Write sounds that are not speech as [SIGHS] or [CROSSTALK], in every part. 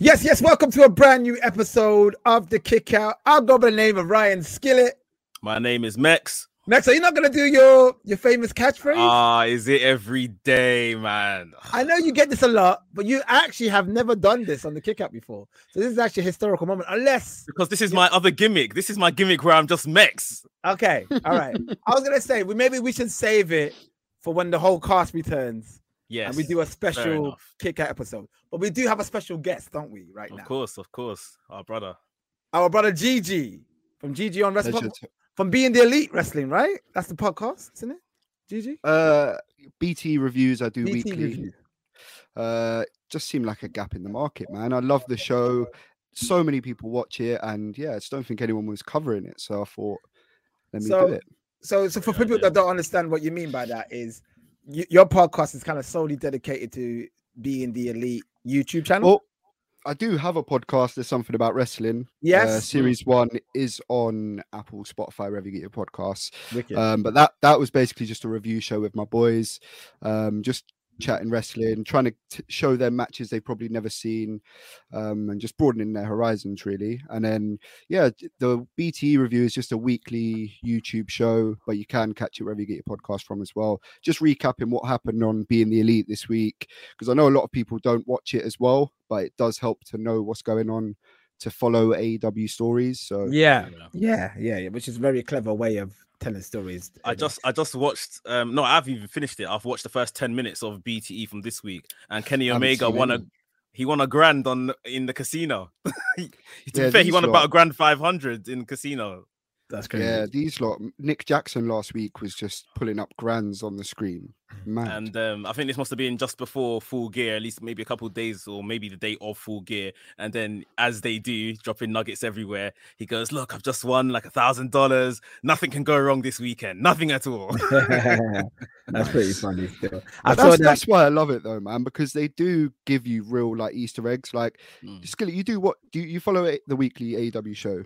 Yes, yes, welcome to a brand new episode of The Kick Out. I'll go by the name of Ryan Skillet. My name is Mex. Mex, are you not gonna do your your famous catchphrase? Ah, is it every day, man? I know you get this a lot, but you actually have never done this on the kick out before. So this is actually a historical moment, unless because this is my other gimmick. This is my gimmick where I'm just Mex. Okay, all right. [LAUGHS] I was gonna say we maybe we should save it for when the whole cast returns. Yes, and we do a special kick out episode. But we do have a special guest, don't we? Right of now. Of course, of course. Our brother. Our brother Gigi from Gigi on Wrestling. From being the elite wrestling, right? That's the podcast, isn't it? Gigi? Uh BT reviews I do BT weekly. Reviews. Uh just seemed like a gap in the market, man. I love the show. So many people watch it, and yeah, I just don't think anyone was covering it. So I thought, let me so, do it. So, so for people that don't understand what you mean by that, is your podcast is kind of solely dedicated to being the elite YouTube channel. Well, I do have a podcast. There's something about wrestling. Uh, yes, uh, series one is on Apple, Spotify, wherever you get your podcasts. Um, but that that was basically just a review show with my boys. Um, just chatting wrestling, trying to t- show them matches they've probably never seen, um, and just broadening their horizons really. And then, yeah, the BTE review is just a weekly YouTube show, but you can catch it wherever you get your podcast from as well. Just recapping what happened on Being the Elite this week, because I know a lot of people don't watch it as well, but it does help to know what's going on to follow AEW stories. So yeah, yeah, yeah, yeah, which is a very clever way of telling stories. I just I just watched um no, I haven't even finished it. I've watched the first 10 minutes of BTE from this week and Kenny Omega won a he won a grand on in the casino. [LAUGHS] to yeah, be fair, he won lot. about a grand 500 in casino. That's crazy. Yeah, these lot. Nick Jackson last week was just pulling up grands on the screen. Mad. And um, I think this must have been just before Full Gear, at least maybe a couple days or maybe the day of Full Gear. And then, as they do, dropping nuggets everywhere, he goes, "Look, I've just won like a thousand dollars. Nothing can go wrong this weekend. Nothing at all." [LAUGHS] [LAUGHS] that's pretty funny. Still, I that's, that... that's why I love it though, man, because they do give you real like Easter eggs. Like, mm. Skillet, you do what? Do you, you follow it, the weekly AW show?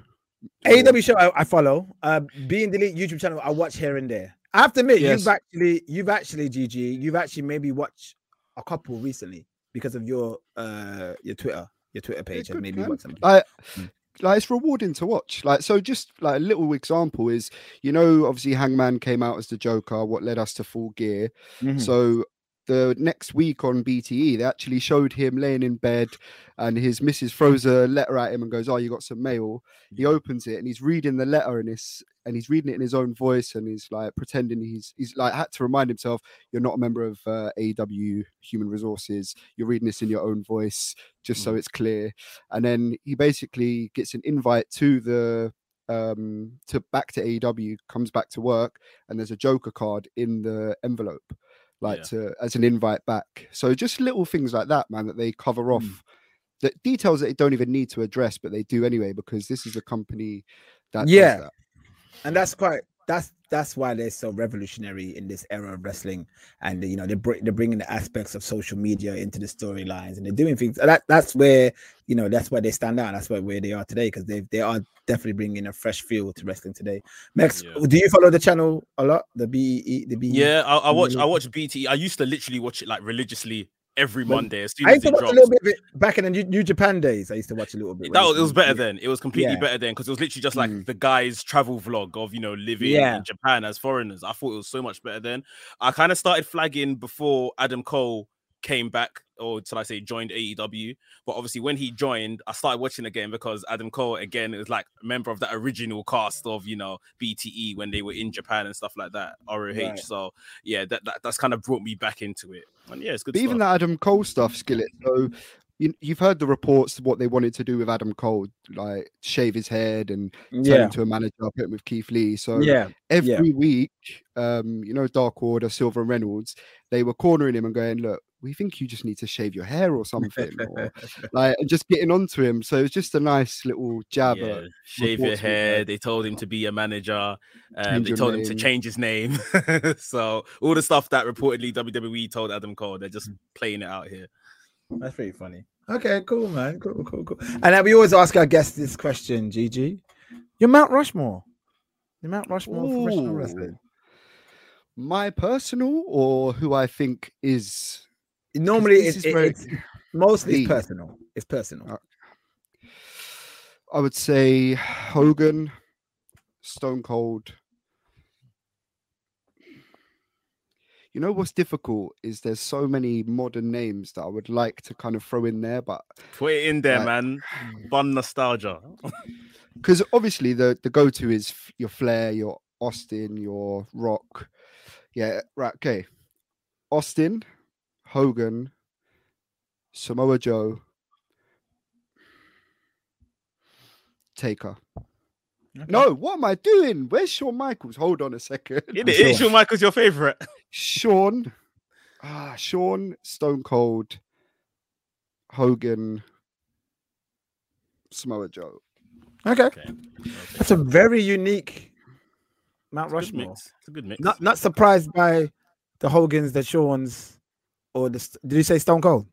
AEW show I, I follow. Uh, being the YouTube channel, I watch here and there. I have to admit, yes. you've actually, you've actually, GG, you've actually maybe watched a couple recently because of your uh your Twitter, your Twitter page, and maybe watched some. I, hmm. like it's rewarding to watch. Like so, just like a little example is, you know, obviously Hangman came out as the Joker, what led us to Full Gear. Mm-hmm. So the next week on BTE, they actually showed him laying in bed and his missus throws a letter at him and goes, Oh, you got some mail. He opens it and he's reading the letter and his and he's reading it in his own voice and he's like pretending he's he's like had to remind himself, You're not a member of uh, AEW Human Resources. You're reading this in your own voice, just mm. so it's clear. And then he basically gets an invite to the um to back to AEW, comes back to work, and there's a Joker card in the envelope like yeah. to as an invite back. So just little things like that, man, that they cover off. Mm. The details that they don't even need to address, but they do anyway because this is a company that yeah, that. and that's quite that's that's why they're so revolutionary in this era of wrestling. And you know they're, br- they're bringing the aspects of social media into the storylines and they're doing things that that's where you know that's why they stand out. That's where, where they are today because they they are definitely bringing a fresh feel to wrestling today. Max yeah. do you follow the channel a lot? The B the B yeah I, I watch I watch BT I used to literally watch it like religiously every Monday as soon I used to watch drops. a little bit back in the New, New, Japan days. I used to watch a little bit. That was, it was better then. It was completely yeah. better then because it was literally just like mm. the guy's travel vlog of you know living yeah. in Japan as foreigners. I thought it was so much better then. I kind of started flagging before Adam Cole came back, or shall I say, joined AEW. But obviously, when he joined, I started watching again because Adam Cole again is like a member of that original cast of you know BTE when they were in Japan and stuff like that. ROH. Right. So yeah, that, that that's kind of brought me back into it. And yeah, it's good. But even that Adam Cole stuff, Skillet. So you, have heard the reports what they wanted to do with Adam Cole, like shave his head and turn yeah. him to a manager, put him with Keith Lee. So yeah, every yeah. week, um, you know, Dark Order, Silver and Reynolds, they were cornering him and going, "Look, we think you just need to shave your hair or something, or [LAUGHS] like just getting onto him." So it's just a nice little jab. Yeah, shave your hair. They told him to be a manager. Um, they told name. him to change his name. [LAUGHS] so all the stuff that reportedly WWE told Adam Cole, they're just playing it out here. That's pretty funny. Okay, cool, man. Cool, cool, cool. And we always ask our guests this question, Gigi. You're Mount Rushmore. You're Mount Rushmore Ooh. for professional wrestling. my personal or who I think is normally it's, it, it's, mostly it's personal. It's personal. Uh, I would say Hogan, Stone Cold. You know what's difficult is there's so many modern names that I would like to kind of throw in there, but put it in there, like, man. [SIGHS] Fun nostalgia. Because obviously the the go to is your Flair, your Austin, your Rock. Yeah, right. Okay, Austin, Hogan, Samoa Joe, Taker. Okay. No, what am I doing? Where's Shawn Michaels? Hold on a second. It is Shawn Michaels your favorite? Shawn, ah, Shawn, Stone Cold, Hogan, Samoa Joe. Okay. okay. That's a very unique Mount it's Rushmore. It's a good mix. Not not surprised by the Hogans, the Shawns, or the did you say Stone Cold?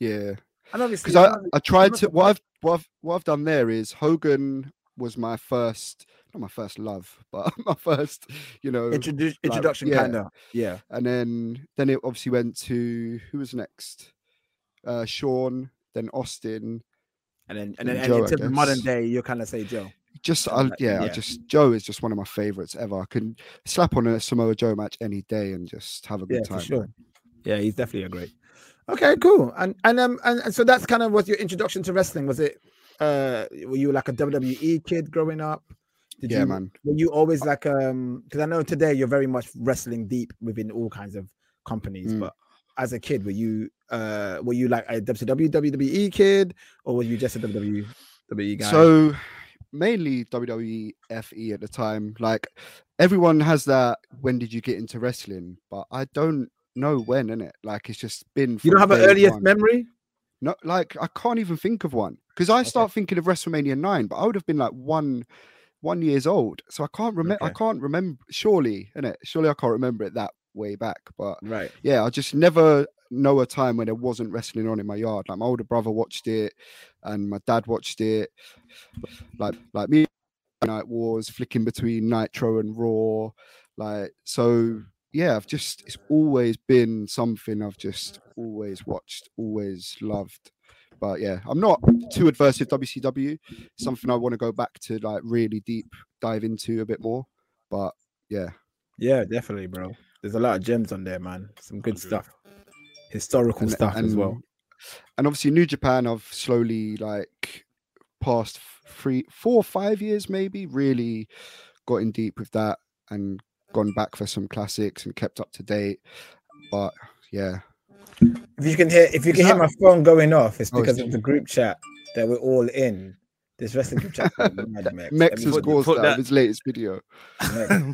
Yeah. And obviously, because I, I tried to what I've what I've what I've done there is Hogan was my first not my first love, [LAUGHS] but my first, you know, Introdu- like, introduction yeah. kind of. Yeah. And then then it obviously went to who was next? Uh Shawn, then Austin. And then and then and Joe, into the modern day, you kind of say Joe. Just I, yeah, yeah, I just Joe is just one of my favorites ever. I can slap on a Samoa Joe match any day and just have a good yeah, time. sure. Yeah, he's definitely a great. Okay, cool. And and um and, and so that's kind of was your introduction to wrestling. Was it uh were you like a WWE kid growing up? Did yeah, you, man. Were you always like um because I know today you're very much wrestling deep within all kinds of companies, mm. but as a kid, were you uh were you like a WCW WWE kid or were you just a WWE guy? So mainly WWE FE at the time. Like everyone has that when did you get into wrestling? But I don't know when, in it. Like it's just been You don't have an earliest one. memory? No, like I can't even think of one because I start thinking of WrestleMania nine, but I would have been like one one years old, so I can't remember. Okay. I can't remember. Surely, it? Surely I can't remember it that way back. But right, yeah, I just never know a time when there wasn't wrestling on in my yard. Like my older brother watched it, and my dad watched it. Like like me, Night Wars, flicking between Nitro and Raw. Like so, yeah, I've just it's always been something I've just always watched, always loved. But yeah, I'm not too adverse with WCW. Something I want to go back to like really deep dive into a bit more. But yeah. Yeah, definitely, bro. There's a lot of gems on there, man. Some good stuff. Historical and, stuff and, as well. And obviously New Japan, I've slowly like past three, four, five years maybe, really got in deep with that and gone back for some classics and kept up to date. But yeah. If you can hear if you can hear my phone going off, it's oh, because oh, of the group chat that we're all in. This wrestling group chat. [LAUGHS] Mex has caused that, that his latest video. [LAUGHS]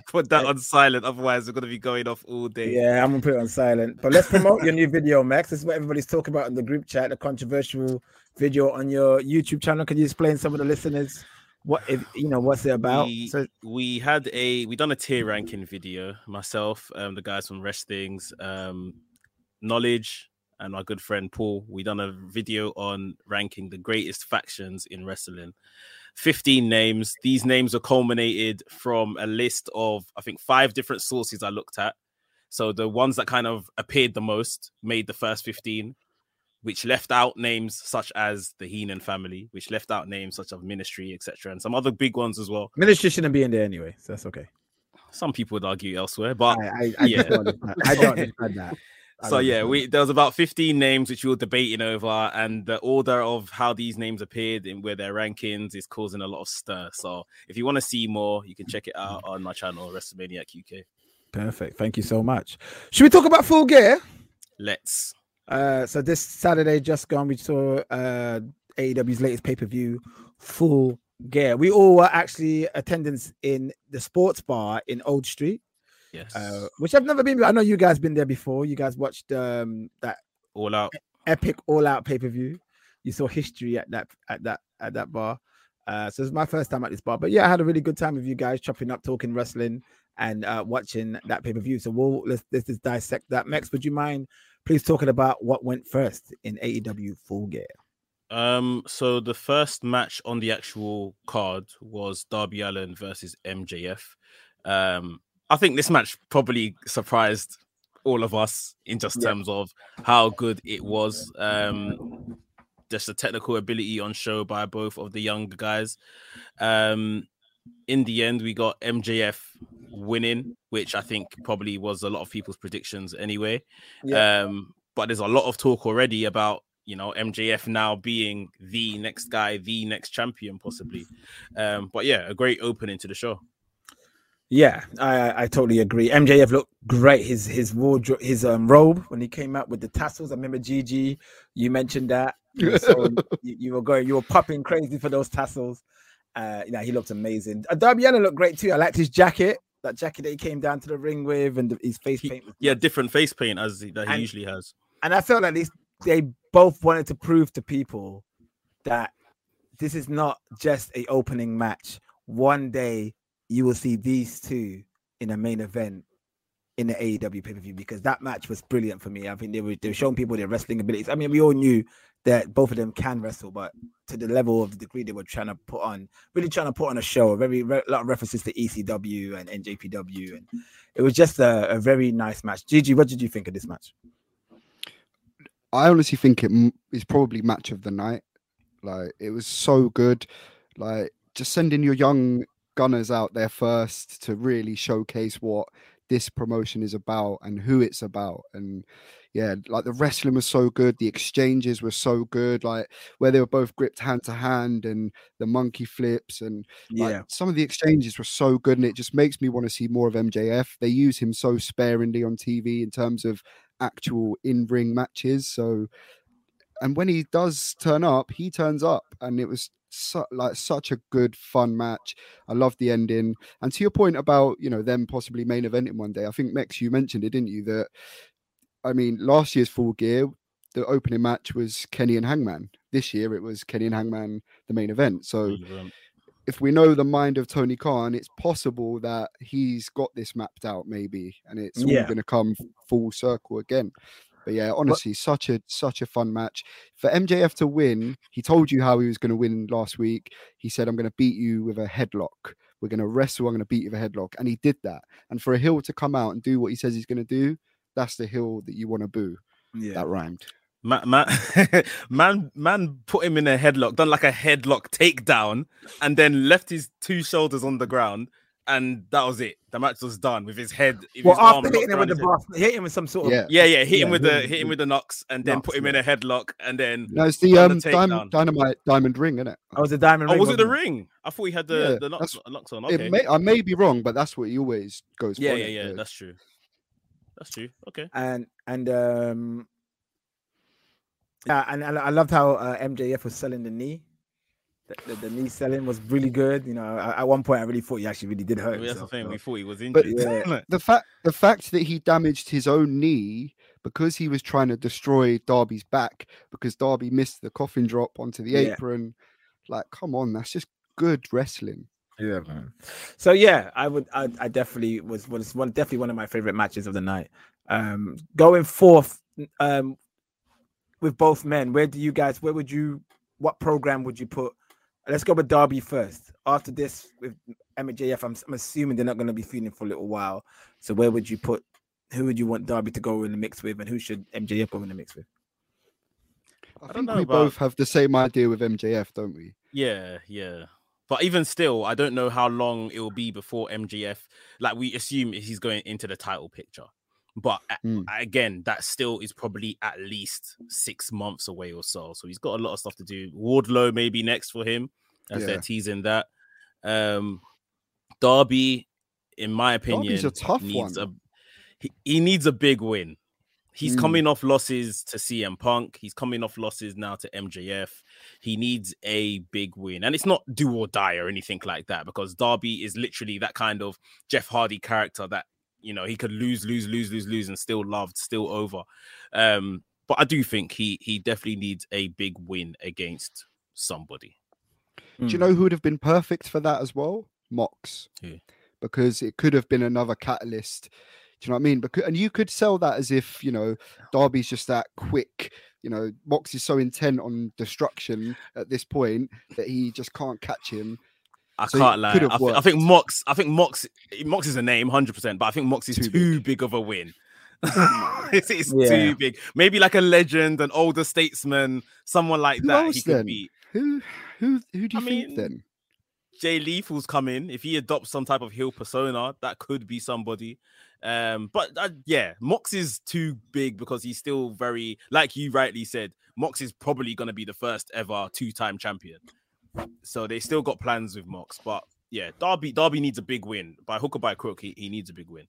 put that on silent, otherwise we're gonna be going off all day. Yeah, I'm gonna put it on silent. But let's promote your new video, Max. This is what everybody's talking about in the group chat, the controversial video on your YouTube channel. Can you explain some of the listeners what if you know what's it about? We, so we had a we done a tier ranking video. Myself, um, the guys from Wrestlings, um, Knowledge, and my good friend Paul. We done a video on ranking the greatest factions in wrestling. 15 names. These names are culminated from a list of I think five different sources I looked at. So the ones that kind of appeared the most made the first 15 which left out names such as the Heenan family, which left out names such as Ministry, etc., and some other big ones as well. Ministry shouldn't be in there anyway, so that's okay. Some people would argue elsewhere, but I, I, I yeah, don't I don't understand that. [LAUGHS] so yeah, we there was about 15 names which we were debating over, and the order of how these names appeared in where their rankings is causing a lot of stir. So if you want to see more, you can check it out on my channel, WrestleManiac UK. Perfect. Thank you so much. Should we talk about full gear? Let's. Uh, so this Saturday just gone, we saw uh, AEW's latest pay per view, Full Gear. We all were actually attendance in the sports bar in Old Street. Yes. Uh, which I've never been. I know you guys been there before. You guys watched um, that all out epic all out pay per view. You saw history at that at that at that bar. Uh, so it's my first time at this bar, but yeah, I had a really good time with you guys, chopping up, talking wrestling, and uh, watching that pay per view. So we'll let's, let's just dissect that. Mex, would you mind please talking about what went first in AEW Full Gear. Um, so the first match on the actual card was Darby Allin versus MJF. Um, I think this match probably surprised all of us in just yeah. terms of how good it was. Um, just the technical ability on show by both of the young guys. Um, in the end, we got MJF winning, which I think probably was a lot of people's predictions anyway. Yeah. Um, but there's a lot of talk already about you know MJF now being the next guy, the next champion, possibly. Um, but yeah, a great opening to the show. Yeah, I I totally agree. MJF looked great. His his wardrobe, his um robe when he came out with the tassels. I remember Gigi, you mentioned that. You, so, [LAUGHS] you, you, were going, you were popping crazy for those tassels. Uh, you know, he looked amazing. Uh, Darby Allin looked great too. I liked his jacket, that jacket that he came down to the ring with, and his face paint. He, yeah, different face paint as he, that he and, usually has. And I felt like these they both wanted to prove to people that this is not just a opening match. One day you will see these two in a main event in the AEW pay per view because that match was brilliant for me. I think they were they were showing people their wrestling abilities. I mean, we all knew that both of them can wrestle, but to the level of the degree they were trying to put on, really trying to put on a show. A very a lot of references to ECW and NJPW, and it was just a, a very nice match. Gigi, what did you think of this match? I honestly think it is probably match of the night. Like it was so good. Like just sending your young gunners out there first to really showcase what this promotion is about and who it's about. And yeah like the wrestling was so good the exchanges were so good like where they were both gripped hand to hand and the monkey flips and like, yeah. some of the exchanges were so good and it just makes me want to see more of mjf they use him so sparingly on tv in terms of actual in-ring matches so and when he does turn up he turns up and it was su- like such a good fun match. I love the ending. And to your point about you know them possibly main eventing one day, I think Mex you mentioned it, didn't you? That I mean, last year's Full Gear, the opening match was Kenny and Hangman. This year it was Kenny and Hangman, the main event. So. If we know the mind of Tony Khan, it's possible that he's got this mapped out, maybe, and it's yeah. all going to come full circle again. But yeah, honestly, but, such a such a fun match for MJF to win. He told you how he was going to win last week. He said, "I'm going to beat you with a headlock. We're going to wrestle. I'm going to beat you with a headlock," and he did that. And for a heel to come out and do what he says he's going to do, that's the heel that you want to boo. Yeah, that rhymed. Man, man, [LAUGHS] man, man, put him in a headlock, done like a headlock takedown, and then left his two shoulders on the ground and that was it. The match was done with his head. Well, his after hitting him with the boss, hit him with some sort of yeah, yeah, yeah hit yeah, him with the hit him with the knocks, and then put him yeah. in a headlock, and then no, it's the um the diamond, dynamite diamond ring, isn't it? Oh, was the diamond oh, ring? was it the ring? I thought he had the yeah, the knocks, knocks on. Okay, may, I may be wrong, but that's what he always goes. Yeah, yeah, yeah. That's true. That's true. Okay. And and um. Yeah, and, and I loved how uh, MJF was selling the knee the, the, knee selling was really good. You know, at one point I really thought he actually really did hurt. that's the thing. So. We thought he was injured. But yeah, [LAUGHS] the fact the fact that he damaged his own knee because he was trying to destroy Darby's back because Darby missed the coffin drop onto the yeah. apron. Like, come on, that's just good wrestling. Yeah, man. So yeah, I would, I, I definitely was was one definitely one of my favorite matches of the night. Um, going forth, um, with both men, where do you guys? Where would you? What program would you put Let's go with Darby first. After this, with MJF, I'm, I'm assuming they're not going to be feuding for a little while. So where would you put? Who would you want Darby to go in the mix with, and who should MJF go in the mix with? I, I think we about... both have the same idea with MJF, don't we? Yeah, yeah. But even still, I don't know how long it will be before MJF. Like we assume he's going into the title picture. But mm. again, that still is probably at least six months away or so. So he's got a lot of stuff to do. Wardlow maybe next for him, as yeah. they're teasing that. Um, Darby, in my opinion, Darby's a tough needs one. A, he, he needs a big win. He's mm. coming off losses to CM Punk. He's coming off losses now to MJF. He needs a big win. And it's not do or die or anything like that because Darby is literally that kind of Jeff Hardy character that you know he could lose, lose, lose, lose, lose, and still loved, still over. Um, but I do think he he definitely needs a big win against somebody. Do you know who would have been perfect for that as well? Mox. Yeah. Because it could have been another catalyst. Do you know what I mean? Because and you could sell that as if you know Darby's just that quick. You know, Mox is so intent on destruction at this point that he just can't catch him. I so can't lie. I, th- I, think Mox. I think Mox. Mox is a name, hundred percent. But I think Mox is too, too big. big. of a win. [LAUGHS] [LAUGHS] it's, it's yeah. too big. Maybe like a legend, an older statesman, someone like who that. He could beat. Who? Who? Who do you I think mean, then? Jay Lethal's coming. If he adopts some type of heel persona, that could be somebody. Um, but uh, yeah, Mox is too big because he's still very, like you rightly said, Mox is probably going to be the first ever two-time champion. So they still got plans with Mox, but yeah, Darby Darby needs a big win by hook or by crook. He, he needs a big win.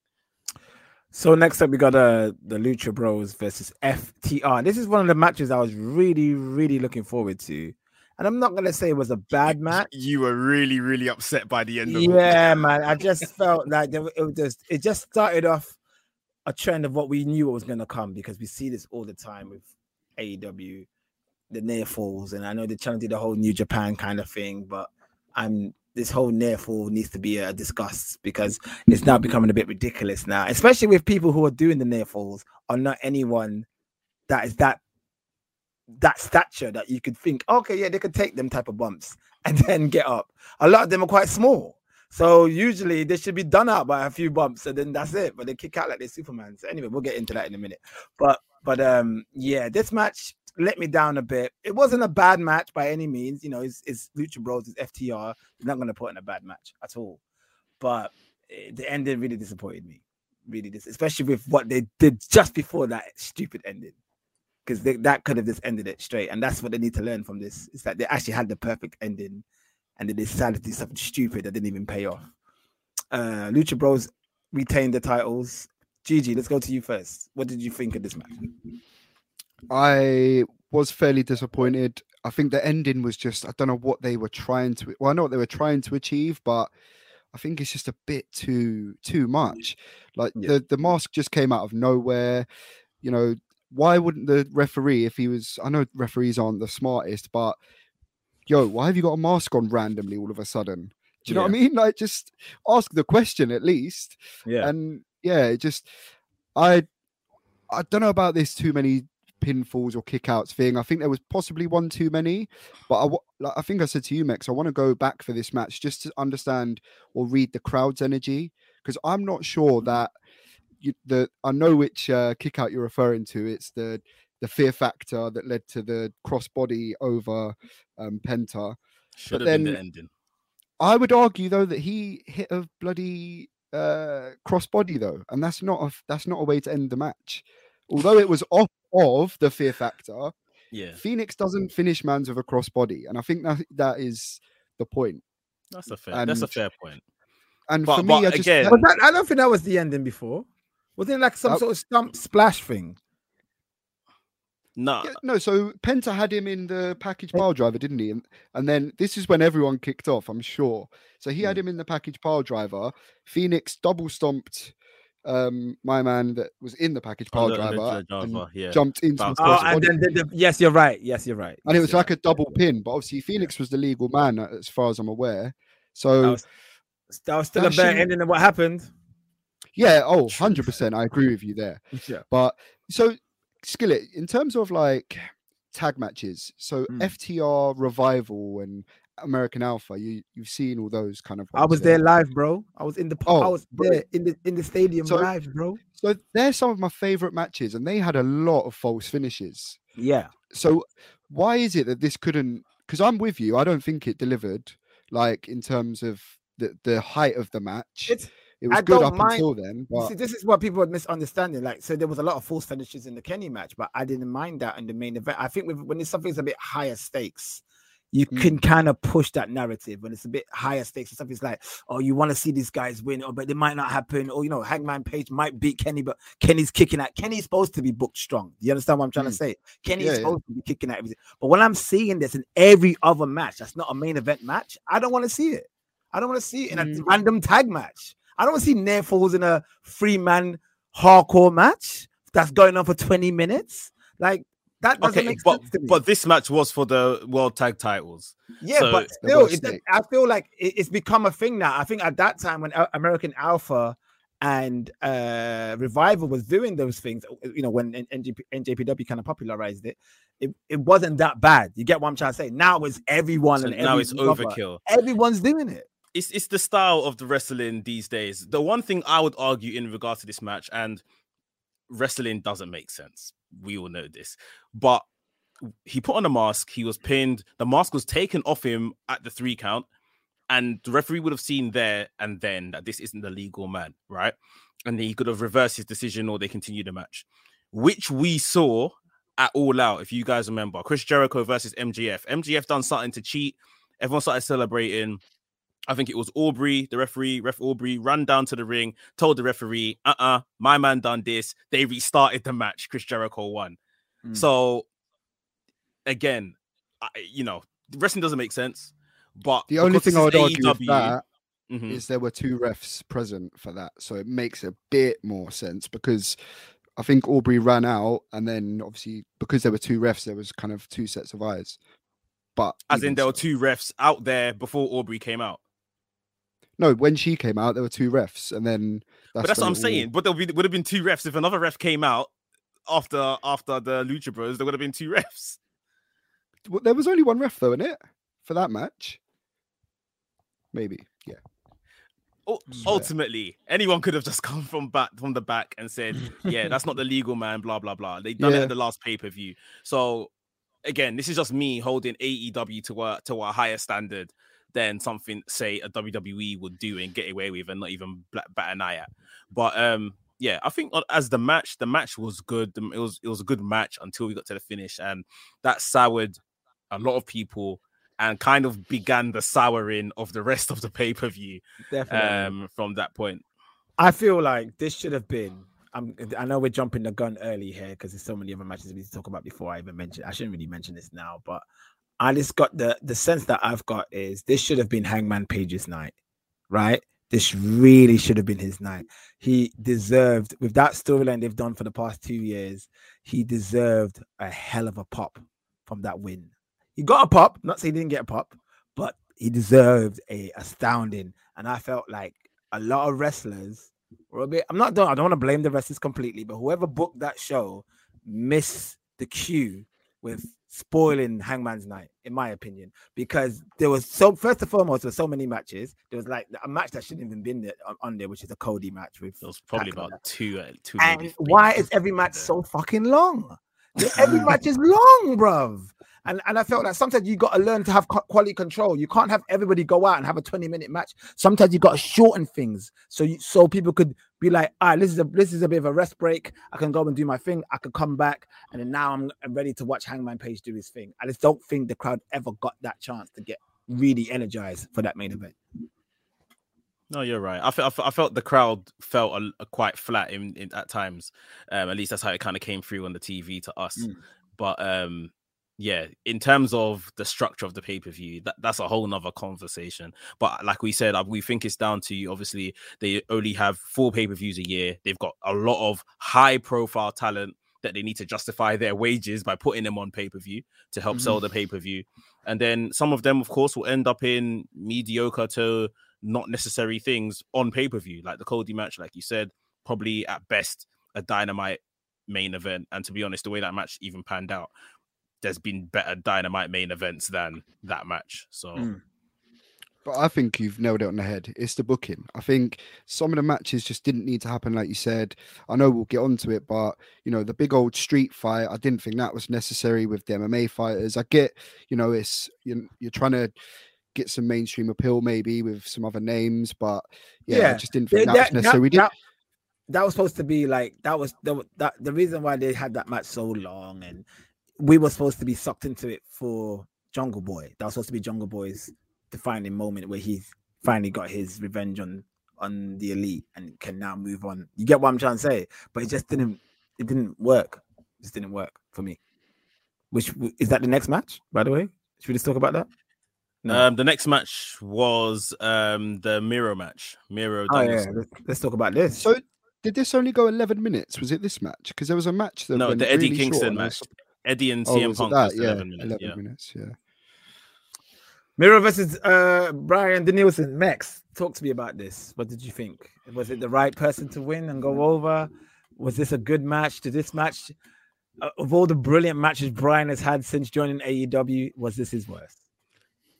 So next up, we got uh, the Lucha Bros versus FTR. This is one of the matches I was really, really looking forward to. And I'm not gonna say it was a bad match. You were really, really upset by the end of it. Yeah, man. I just felt like it just it just started off a trend of what we knew was gonna come because we see this all the time with AEW, the near falls, and I know they're trying to do the whole New Japan kind of thing, but I'm this whole near fall needs to be uh, discussed because it's now becoming a bit ridiculous now, especially with people who are doing the near falls are not anyone that is that that stature that you could think, okay, yeah, they could take them type of bumps [LAUGHS] and then get up. A lot of them are quite small. So usually they should be done out by a few bumps and then that's it. But they kick out like they're Superman. So anyway, we'll get into that in a minute. But but um yeah, this match let me down a bit. It wasn't a bad match by any means. You know, it's, it's Lucha Bros, it's FTR. They're not gonna put in a bad match at all. But it, the ending really disappointed me. Really, this, especially with what they did just before that stupid ending because that could have just ended it straight. And that's what they need to learn from this is that they actually had the perfect ending and they decided to do something stupid that didn't even pay off. Uh, Lucha Bros retained the titles. Gigi, let's go to you first. What did you think of this match? I was fairly disappointed. I think the ending was just, I don't know what they were trying to, well, I know what they were trying to achieve, but I think it's just a bit too, too much. Like yeah. the, the mask just came out of nowhere. You know, why wouldn't the referee, if he was, I know referees aren't the smartest, but yo, why have you got a mask on randomly all of a sudden? Do you know what I mean? [LAUGHS] Like, just ask the question at least. Yeah. And yeah, it just, I, I don't know about this too many pinfalls or kickouts thing. I think there was possibly one too many, but I, like, I think I said to you, Mex, I want to go back for this match just to understand or read the crowd's energy because I'm not sure that you, the I know which uh, kick out you're referring to. It's the the fear factor that led to the crossbody over um, Penta. Should but have then, been the ending. I would argue though that he hit a bloody uh, crossbody though, and that's not a that's not a way to end the match. Although it was off of the fear factor, yeah, Fénix doesn't finish mans with a crossbody, and I think that that is the point. That's a fair. And, that's a fair point. And but, for me, I just again, that, I don't think that was the ending before. Wasn't it like some uh, sort of stump splash thing? No, yeah, no. So Penta had him in the package pile driver, didn't he? And, and then this is when everyone kicked off. I'm sure. So he had hmm. him in the package pile driver. Fénix double stomped um my man that was in the package pile oh, driver, driver yeah. jumped into the oh, and then the, the, yes you're right yes you're right and yes, it was like right. a double pin but obviously phoenix was the legal man as far as i'm aware so that was, that was still a better ending than what happened yeah, oh, [LAUGHS] 100%. I agree with you there. Yeah. But so, Skillet, in terms of like tag matches, so mm. FTR Revival and American Alpha, you you've seen all those kind of. I was there live, bro. I was in the. Oh, I was there in the in the stadium so, live, bro. So they're some of my favorite matches, and they had a lot of false finishes. Yeah. So why is it that this couldn't? Because I'm with you. I don't think it delivered, like in terms of the the height of the match. It's it was I good up mind. until then. But... See, this is what people are misunderstanding. Like, so there was a lot of false finishes in the Kenny match, but I didn't mind that in the main event. I think with, when it's something's a bit higher stakes, you mm. can kind of push that narrative when it's a bit higher stakes and something's like, oh, you want to see these guys win, or but it might not happen, or you know, Hangman Page might beat Kenny, but Kenny's kicking at Kenny's supposed to be booked strong. You understand what I'm trying mm. to say? Kenny's yeah, supposed yeah. to be kicking at everything. But when I'm seeing this in every other match, that's not a main event match, I don't want to see it. I don't want to see it in a mm. random tag match. I don't see near falls in a three man hardcore match that's going on for 20 minutes. Like that doesn't okay, make but, sense to me. But this match was for the world tag titles. Yeah, so, but still, it, I feel like it, it's become a thing now. I think at that time when American Alpha and uh Revival was doing those things, you know, when NJP, NJPW kind of popularized it, it, it wasn't that bad. You get what I'm trying to say? Now it's everyone so and now it's overkill. Everyone's doing it. it's it's the style of the wrestling these days. The one thing I would argue in regards to this match, and wrestling doesn't make sense. We all know this, but he put on a mask. He was pinned. The mask was taken off him at the three count, and the referee would have seen there and then that this isn't the legal man, right? And he could have reversed his decision, or they continue the match, which we saw at All Out. If you guys remember, Chris Jericho versus MJF. MJF done something to cheat. Everyone started celebrating. I think it was Aubrey, the referee, ref Aubrey, ran down to the ring, told the referee, uh uh my man done this. They restarted the match. Chris Jericho won. Mm. So, again, I, you know, wrestling doesn't make sense. But the only thing I would argue with that mm-hmm. is there were two refs present for that. So it makes a bit more sense because I think Aubrey ran out, and then obviously because there were two refs, there was kind of two sets of eyes. But as in, there so. were two refs out there before Aubrey came out. No, when she came out, there were two refs, and then. That's but that's what I'm all... saying. But there would have been two refs if another ref came out after after the Lucha Bros. There would have been two [LAUGHS] refs. Well, there was only one ref though, in it for that match. Maybe, yeah. Mm. ultimately, anyone could have just [LAUGHS] come from back from the back and said, "Yeah, [LAUGHS] that's not the legal man." Blah blah blah. They done yeah. it in the last pay per view. So again, this is just me holding AEW to a to a higher standard than something say a WWE would do and get away with and not even bat an eye at. But um, yeah, I think as the match, the match was good. It was it was a good match until we got to the finish, and that soured a lot of people and kind of began the souring of the rest of the pay per view. Um, from that point, I feel like this should have been. I'm, I know we're jumping the gun early here because there's so many other matches we need to talk about before I even mention. I shouldn't really mention this now, but I just got the the sense that I've got is this should have been Hangman Page's night, right? This really should have been his night. He deserved, with that storyline they've done for the past two years, he deserved a hell of a pop from that win. He got a pop, not saying he didn't get a pop, but he deserved a astounding. And I felt like a lot of wrestlers were a bit. I'm not. I don't want to blame the wrestlers completely, but whoever booked that show missed the cue with spoiling Hangman's night, in my opinion, because there was so first and foremost there were so many matches. There was like a match that shouldn't even been there on, there, which is a Cody match with. It was probably about two, uh, two. And why is every match so fucking long? [LAUGHS] every match is long, bruv. And and I felt like sometimes you got to learn to have quality control. You can't have everybody go out and have a 20 minute match. Sometimes you got to shorten things so you, so people could be like, all right, this is a this is a bit of a rest break. I can go and do my thing. I can come back, and then now I'm, I'm ready to watch Hangman Page do his thing. I just don't think the crowd ever got that chance to get really energized for that main event. No, you're right. I, felt, I felt the crowd felt a, a quite flat in, in, at times. Um, at least that's how it kind of came through on the TV to us. Mm. But um, yeah, in terms of the structure of the pay per view, that, that's a whole nother conversation. But like we said, uh, we think it's down to obviously they only have four pay per views a year. They've got a lot of high profile talent that they need to justify [LAUGHS] their wages by putting them on pay per view to help mm-hmm. sell the pay per view. And then some of them, of course, will end up in mediocre to not necessary things on pay per view, like the Cody match, like you said, probably at best a dynamite main event. And to be honest, the way that match even panned out, there's been better dynamite main events than that match. So mm. But I think you've nailed it on the head. It's the booking. I think some of the matches just didn't need to happen, like you said. I know we'll get onto it, but you know, the big old street fight, I didn't think that was necessary with the MMA fighters. I get, you know, it's you're, you're trying to get some mainstream appeal maybe with some other names, but yeah, yeah. I just didn't think that, that was necessary. That, that, that was supposed to be like that was the that the reason why they had that match so long and we were supposed to be sucked into it for Jungle Boy. That was supposed to be Jungle Boy's defining moment where he's finally got his revenge on on the elite and can now move on. You get what I'm trying to say? But it just didn't it didn't work. It just didn't work for me. Which is that the next match, by the way? Should we just talk about that? No. Um, the next match was um the Miro match. Miro. Oh, yeah. Let's, let's, talk about this. So, did this only go 11 minutes? Was it this match? Because there was a match that no, the Eddie really Kingston match. Eddie and oh, CM Punk. That? Yeah, 11 minutes. 11 yeah. minutes. Yeah. Miro versus uh, Bryan Danielson. Max, talk to me about this. What did you think? Was it the right person to win and go over? Was this a good match? Did this match, uh, of all the brilliant matches Bryan has had since joining AEW, was this his worst?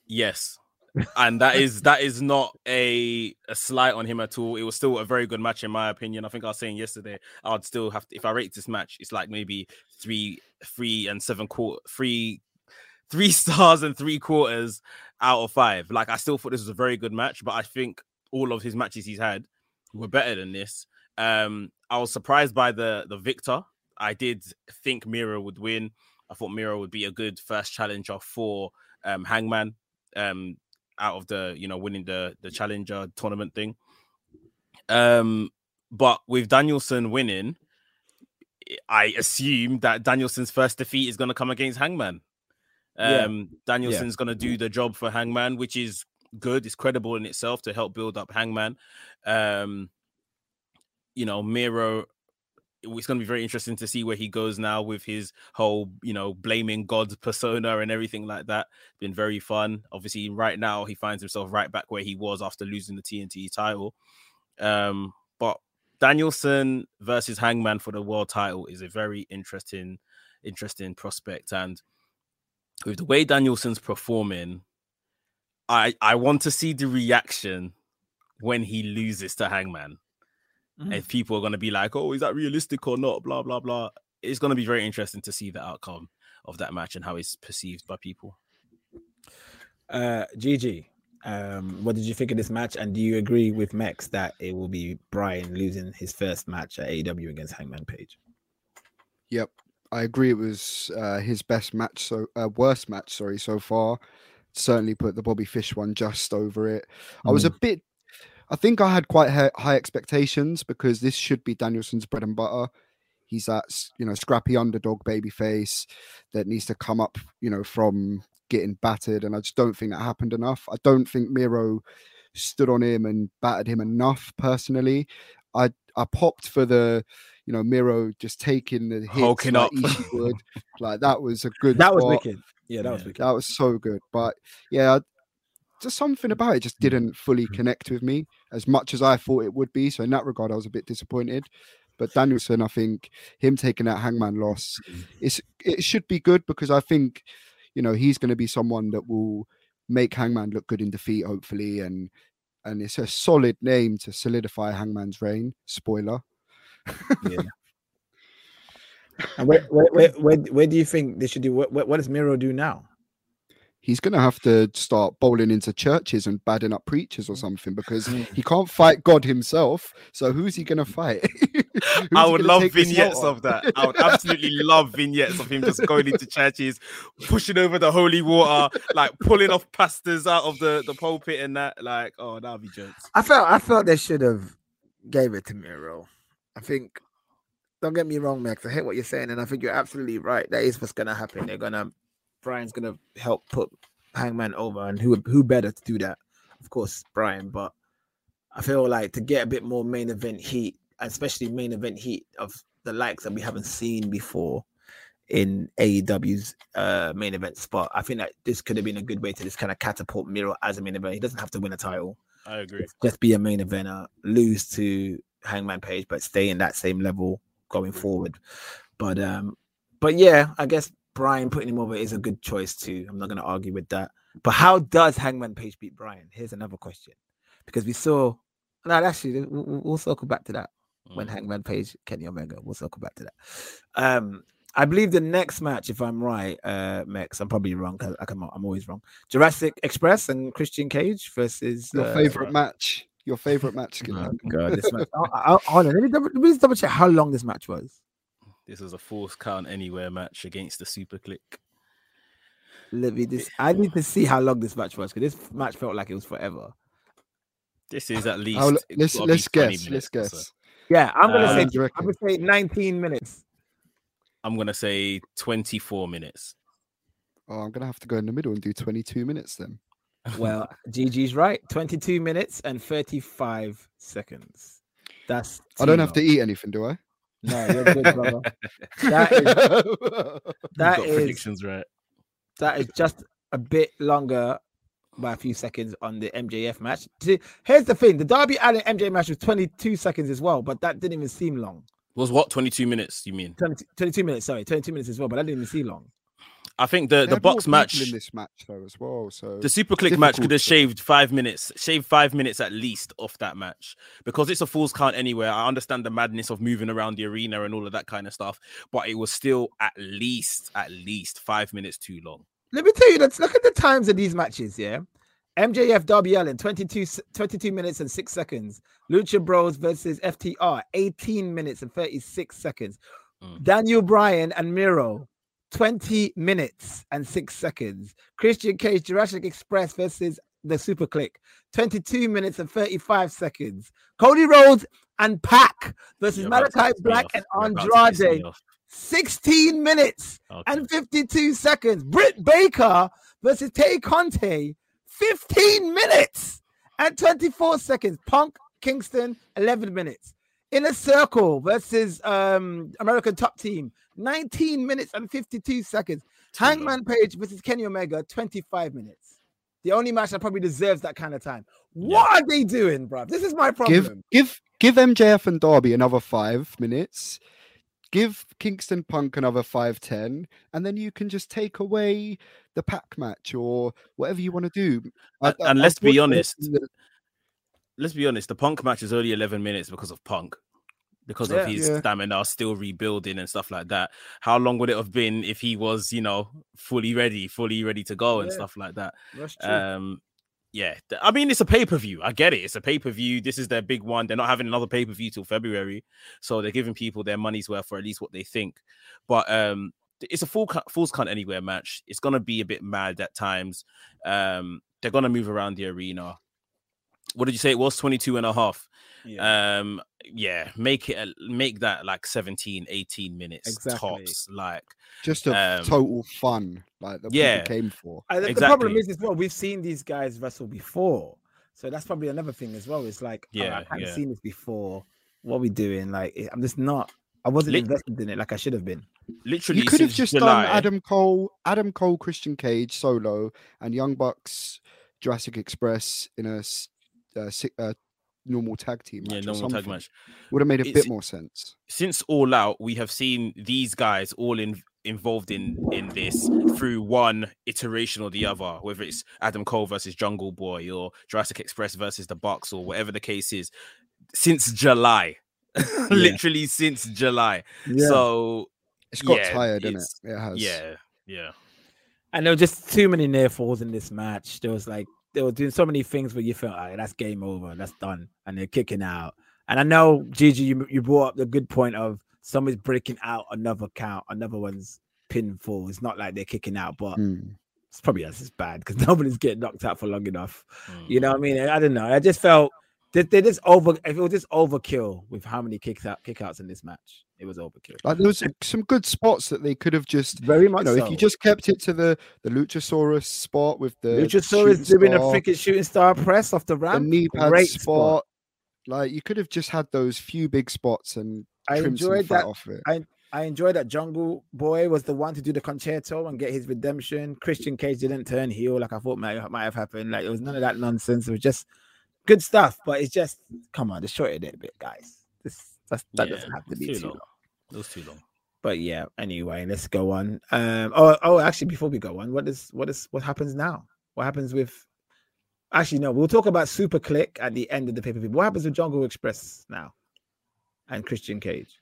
Yes. [LAUGHS] and that is that is not a a slight on him at all. It was still a very good match in my opinion. I think I was saying yesterday, I'd still have to if I rate this match, it's like maybe three, three and seven quarter, three, three [LAUGHS] stars and three quarters out of five. Like I still thought this was a very good match, but I think all of his matches he's had were better than this. Um, I was surprised by the the victor. I did think Miro would win. I thought Miro would be a good first challenger for um, Hangman. Um, out of the you know winning the the challenger tournament thing. Um, but with Danielson winning, I assume that Danielson's first defeat is going to come against Hangman. Um, yeah. Danielson's yeah. going to do the job for Hangman, which is good. It's credible in itself to help build up Hangman. Um, you know, Miro it's going to be very interesting to see where he goes now with his whole, you know, blaming God persona and everything like that. Been very fun. Obviously, right now he finds himself right back where he was after losing the TNT title. Um, but Danielson versus Hangman for the world title is a very interesting, interesting prospect. And with the way Danielson's performing, I I want to see the reaction when he loses to Hangman mm-hmm. and people are going to be like, "Oh, is that realistic or not?" Blah blah blah. It's going to be very interesting to see the outcome of that match and how it's perceived by people. Uh, GG, um, what did you think of this match? And do you agree with Max that it will be Bryan losing his first match at AEW against Hangman Page? Yep, I agree. It was uh, his best match, so uh, worst match, sorry, so far. Certainly put the Bobby Fish one just over it. Mm. I was a mm. bit I think I had quite high expectations because this should be Danielson's bread and butter. He's that you know scrappy underdog baby face that needs to come up, you know, from getting battered, and I just don't think that happened enough. I don't think Miro stood on him and battered him enough. Personally, I I popped for the you know Miro just taking the hits Hulking like up. would. like that was a good. That was wicked. Yeah, that yeah, was wicked. That was so good. But yeah, just something mm. about it just mm. didn't fully mm-hmm. connect with me as much as I thought it would be. So in that regard, I was a bit disappointed. But Danielson, I think him taking that Hangman loss, mm. it's it should be good because I think you know he's going to be someone that will make Hangman look good in defeat, hopefully, and and it's a solid name to solidify Hangman's reign. Spoiler. yeah. [LAUGHS] And where, where, where, [LAUGHS] where, where do you think they should do? What, what does Miro do now? He's going to have to start bowling into churches and badding up preachers or something because hmm. he can't fight God himself. So who's he going to fight? [LAUGHS] I would love vignettes of that. I would absolutely [LAUGHS] love vignettes of him just going into churches, pushing over the holy water, like pulling off pastors out of the, the pulpit and that. Like, oh, that'd be jokes. I felt I felt they should have gave it to Miro. I think. Don't get me wrong, Max. I hate what you're saying, and I think you're absolutely right. That is what's going to happen. They're going to Bryan's gonna help put Hangman over, and who who better to do that? Of course, Bryan. But I feel like to get a bit more main event heat, especially main event heat of the likes that we haven't seen before in AEW's uh, main event spot. I think that this could have been a good way to just kind of catapult Miro as a main event. He doesn't have to win a title. I agree. Just be a main eventer, lose to Hangman Page, but stay in that same level going forward. But um, but yeah, I guess Bryan putting him over is a good choice too. I'm not going to argue with that. But how does Hangman Page beat Bryan? Here's another question. Because we saw, no, actually, we'll, we'll circle back to that mm. when Hangman Page, Kenny Omega. We'll circle back to that. Um, I believe the next match, if I'm right, uh, Mex, I'm probably wrong because I'm, I'm always wrong. Jurassic Express and Christian Cage versus your uh, favorite match. Your favorite match. Oh, God, this match. [LAUGHS] oh, oh, hold on, let me, double, let me double check how long this match was. This is a falls count anywhere match against the SuperKliq. Let me just. I need to see how long this match was because this match felt like it was forever. This is at least. let's let's guess. Let's guess. So. Yeah, I'm gonna um, say. I'm gonna say 19 minutes. I'm gonna say 24 minutes. Oh, I'm gonna have to go in the middle and do 22 minutes then. Well, GG's right. 22 minutes and 35 seconds. That's. I don't have to eat anything, do I? No, you're good, brother. that is [LAUGHS] that is predictions right. That is just a bit longer by a few seconds on the MJF match. Here's the thing: the Darby Allin MJ match was 22 seconds as well, but that didn't even seem long. Was what 22 minutes? You mean 22 minutes? Sorry, 22 minutes as well, but that didn't even seem long. I think the the box match in this match though as well. So the SuperKliq match could have shaved five minutes, shaved five minutes at least off that match because it's a Falls Count anywhere. I understand the madness of moving around the arena and all of that kind of stuff, but it was still at least at least five minutes too long. Let me tell you, let's look at the times of these matches. Yeah, MJF Darby Allin 22, 22 minutes and six seconds. Lucha Bros versus FTR 18 minutes and 36 seconds. Mm. Daniel Bryan and Miro 20 minutes and six seconds. Christian Cage, Jurassic Express versus the SuperKliq, 22 minutes and 35 seconds. Cody Rhodes and Pac versus You're Malachi Black and Andrade, 16 minutes okay. and 52 seconds. Britt Baker versus Tay Conti, 15 minutes and 24 seconds. Punk Kingston, 11 minutes. Inner Circle versus um, American Top Team, 19 minutes and 52 seconds. Hangman Page versus Kenny Omega, 25 minutes. The only match that probably deserves that kind of time. What yeah. are they doing, bro? This is my problem. Give give give MJF and Darby another five minutes. Give Kingston Punk another five ten, and then you can just take away the Pac match or whatever you want to do. And, I, and let's be honest. Let's be honest. The Punk match is only eleven minutes because of Punk because yeah, of his yeah. stamina still rebuilding and stuff like that. How long would it have been if he was, you know, fully ready, fully ready to go and yeah. stuff like that? Um, yeah, I mean, it's a pay per view. I get it. It's a pay per view. This is their big one. They're not having another pay per view till February, so they're giving people their money's worth for at least what they think. But um, it's a full Falls Count Anywhere match. It's gonna be a bit mad at times. Um, they're gonna move around the arena. What did you say? It was 22 and a half. Yeah. Um, yeah, make it make that like 17, 18 minutes exactly. tops. Like just a um, total fun, like the yeah came for. Uh, the, exactly. the problem is as well, we've seen these guys wrestle before, so that's probably another thing as well. It's like, yeah, oh, I haven't yeah. seen this before. What are we doing? Like, I'm just not. I wasn't Lit- invested in it like I should have been. Literally, you could have just July. done Adam Cole, Adam Cole, Christian Cage solo, and Young Bucks, Jurassic Express in a uh, uh, normal tag team match. yeah normal tag match. would have made a it's, bit more sense. since all out we have seen these guys all in involved in in this through one iteration or the other whether it's adam cole versus jungle boy or jurassic express versus the bucks or whatever the case is since july. [LAUGHS] Yeah. literally since july. Yeah. so it's got yeah, tired in it it has. yeah yeah. And there were just too many near falls in this match. There was like they were doing so many things where you felt like that's game over, that's done, and they're kicking out. And I know Gigi, you, you brought up the good point of somebody's breaking out another count, another one's pinfall. It's not like they're kicking out, but mm. it's probably as bad because [LAUGHS] nobody's getting knocked out for long enough. Mm. You know what I mean? I don't know. I just felt they, they just over if it was just overkill with how many kicks out kickouts in this match. It was overkill. Like there was some good spots that they could have just very much. You know, so. if you just kept it to the the Luchasaurus spot with the Luchasaurus doing a freaking shooting star press off the ramp, the knee pad Great spot. spot. Like you could have just had those few big spots and I enjoyed that. Off it. I I enjoyed that Jungle Boy was the one to do the concerto and get his redemption. Christian Cage didn't turn heel like I thought might, might have happened. Like it was none of that nonsense. It was just good stuff, but it's just come on, just shorten it a bit, guys. This that yeah, doesn't have to be too, too long. long. It was too long. But yeah, anyway, let's go on. Um, oh, oh, actually, before we go on, what is what is what happens now? What happens with? Actually, no, we'll talk about SuperKliq at the end of the paper. What happens with Jungle Express now, and Christian Cage?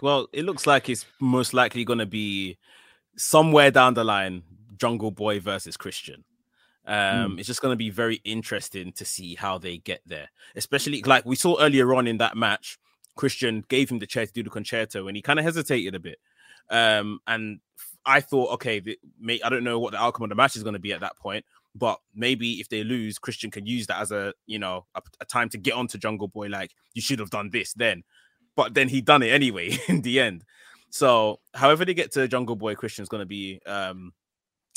Well, it looks like it's most likely going to be somewhere down the line, Jungle Boy versus Christian. Um, mm. It's just going to be very interesting to see how they get there, especially like we saw earlier on in that match. Christian gave him the chair to do the concerto, and he kind of hesitated a bit. Um, and I thought, okay, the, may, I don't know what the outcome of the match is going to be at that point, but maybe if they lose, Christian can use that as a you know a, a time to get onto Jungle Boy. Like you should have done this then, but then he done it anyway [LAUGHS] in the end. So, however they get to Jungle Boy, Christian's going to be um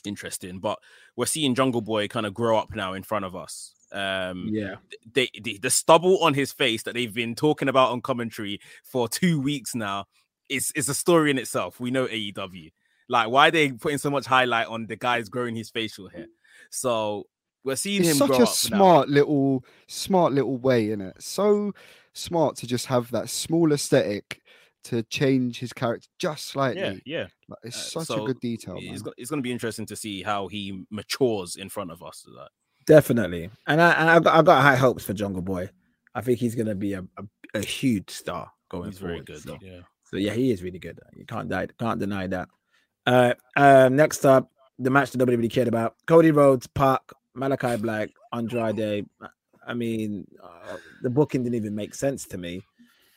interesting. But we're seeing Jungle Boy kind of grow up now in front of us. Um, yeah, they, the, the stubble on his face that they've been talking about on commentary for two weeks now is is a story in itself. We know AEW. Like, why are they putting so much highlight on the guy's growing his facial hair? So we're seeing it's him. Such a smart now. little, smart little way in it. So smart to just have that small aesthetic to change his character just slightly. Yeah, yeah. Like, it's uh, such so a good detail. It's, it's going to be interesting to see how he matures in front of us. Like. Definitely, and I and I got, I got high hopes for Jungle Boy. I think he's going to be a, a, a, huge star going he's forward. Very good. So. Yeah. So yeah, he is really good. You can't die, can't deny that. Uh, uh, next up, the match that nobody really cared about: Cody Rhodes, Park, Malachi Black, Andrade. I mean, uh, the booking didn't even make sense to me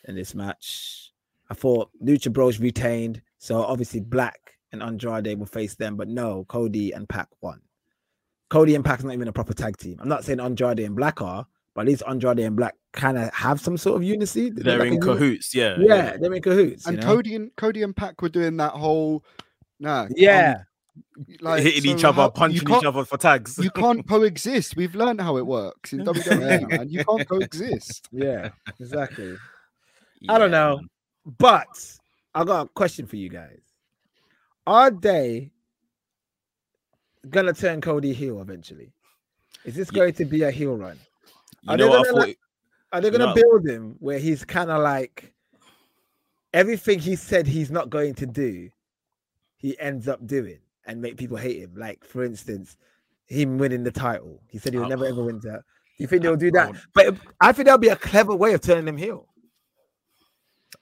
in this match. I thought Lucha Bros retained, so obviously Black and Andrade will face them, but no, Cody and Pac won. Cody and Pac's not even a proper tag team. I'm not saying Andrade and Black are, but at least Andrade and Black kind of have some sort of unity. They're, they're in cahoots, yeah, yeah, yeah, they're in cahoots. And Cody and Cody and Pac were doing that whole, nah, yeah. Um, like hitting so each other, how, punching each other for tags. you can't [LAUGHS] coexist. We've learned how it works in WWE, man. You can't [LAUGHS] coexist. Yeah, exactly. Yeah. [LAUGHS] I don't know, but I got a question for you guys. Are they gonna turn Cody heel eventually? Is this going to be a heel run? Are they gonna, like, are they gonna build him where he's kind of like everything he said he's not going to do, he ends up doing and make people hate him? Like, for instance, him winning the title. He said he would never ever win that. Do you think they'll do that? But I think that'll be a clever way of turning him heel.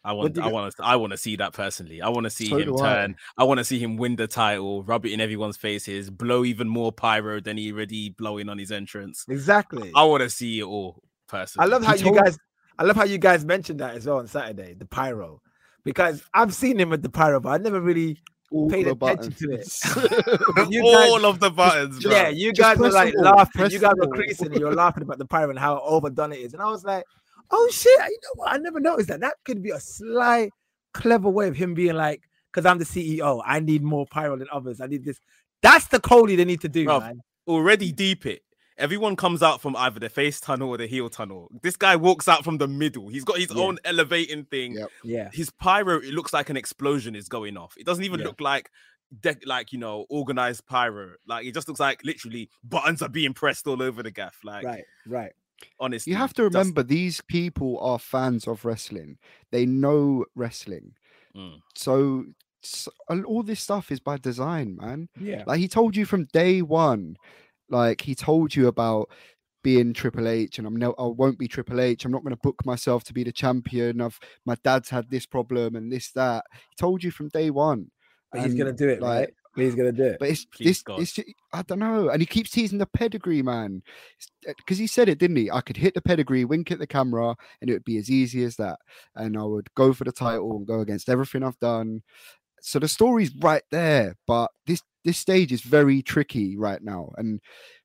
I want, I want to, I want to see that personally. I want to see so him turn. I, I want to see him win the title, rub it in everyone's faces, blow even more pyro than he already blowing on his entrance. Exactly. I want to see it all. Personally, I love how he you told... guys. I love how you guys mentioned that as well on Saturday, the pyro, because I've seen him with the pyro, but I never really all paid attention buttons. to it. [LAUGHS] you guys, all of the buttons. Bro. Yeah, you guys were like laughing. You guys were creasing. and you were laughing about the pyro and how overdone it is, and I was like oh shit, you know what? I never noticed that. That could be a sly, clever way of him being like, because I'm the CEO, I need more pyro than others. I need this. That's the Cody they need to do, Bro, man. Already deep it. Everyone comes out from either the face tunnel or the heel tunnel. This guy walks out from the middle. He's got his yeah. own elevating thing. Yep. Yeah. His pyro, it looks like an explosion is going off. It doesn't even yeah. look like de- like you know organized pyro. Like it just looks like literally buttons are being pressed all over the gaff. Like right, right honestly. You have to remember just... these people are fans of wrestling. They know wrestling. Mm. So, so, all this stuff is by design, man. Yeah. Like he told you from day one, like he told you about being Triple H, and I'm no, I won't be Triple H. I'm not going to book myself to be the champion. I've my dad's had this problem and this that. He told you from day one. But he's going to do it, like, right? He's gonna do it. But it's Please this. It's, I don't know. And he keeps teasing the pedigree, man. Because uh, he said it, didn't he? I could hit the pedigree, wink at the camera, and it would be as easy as that. And I would go for the title and go against everything I've done. So the story's right there, but this this stage is very tricky right now, and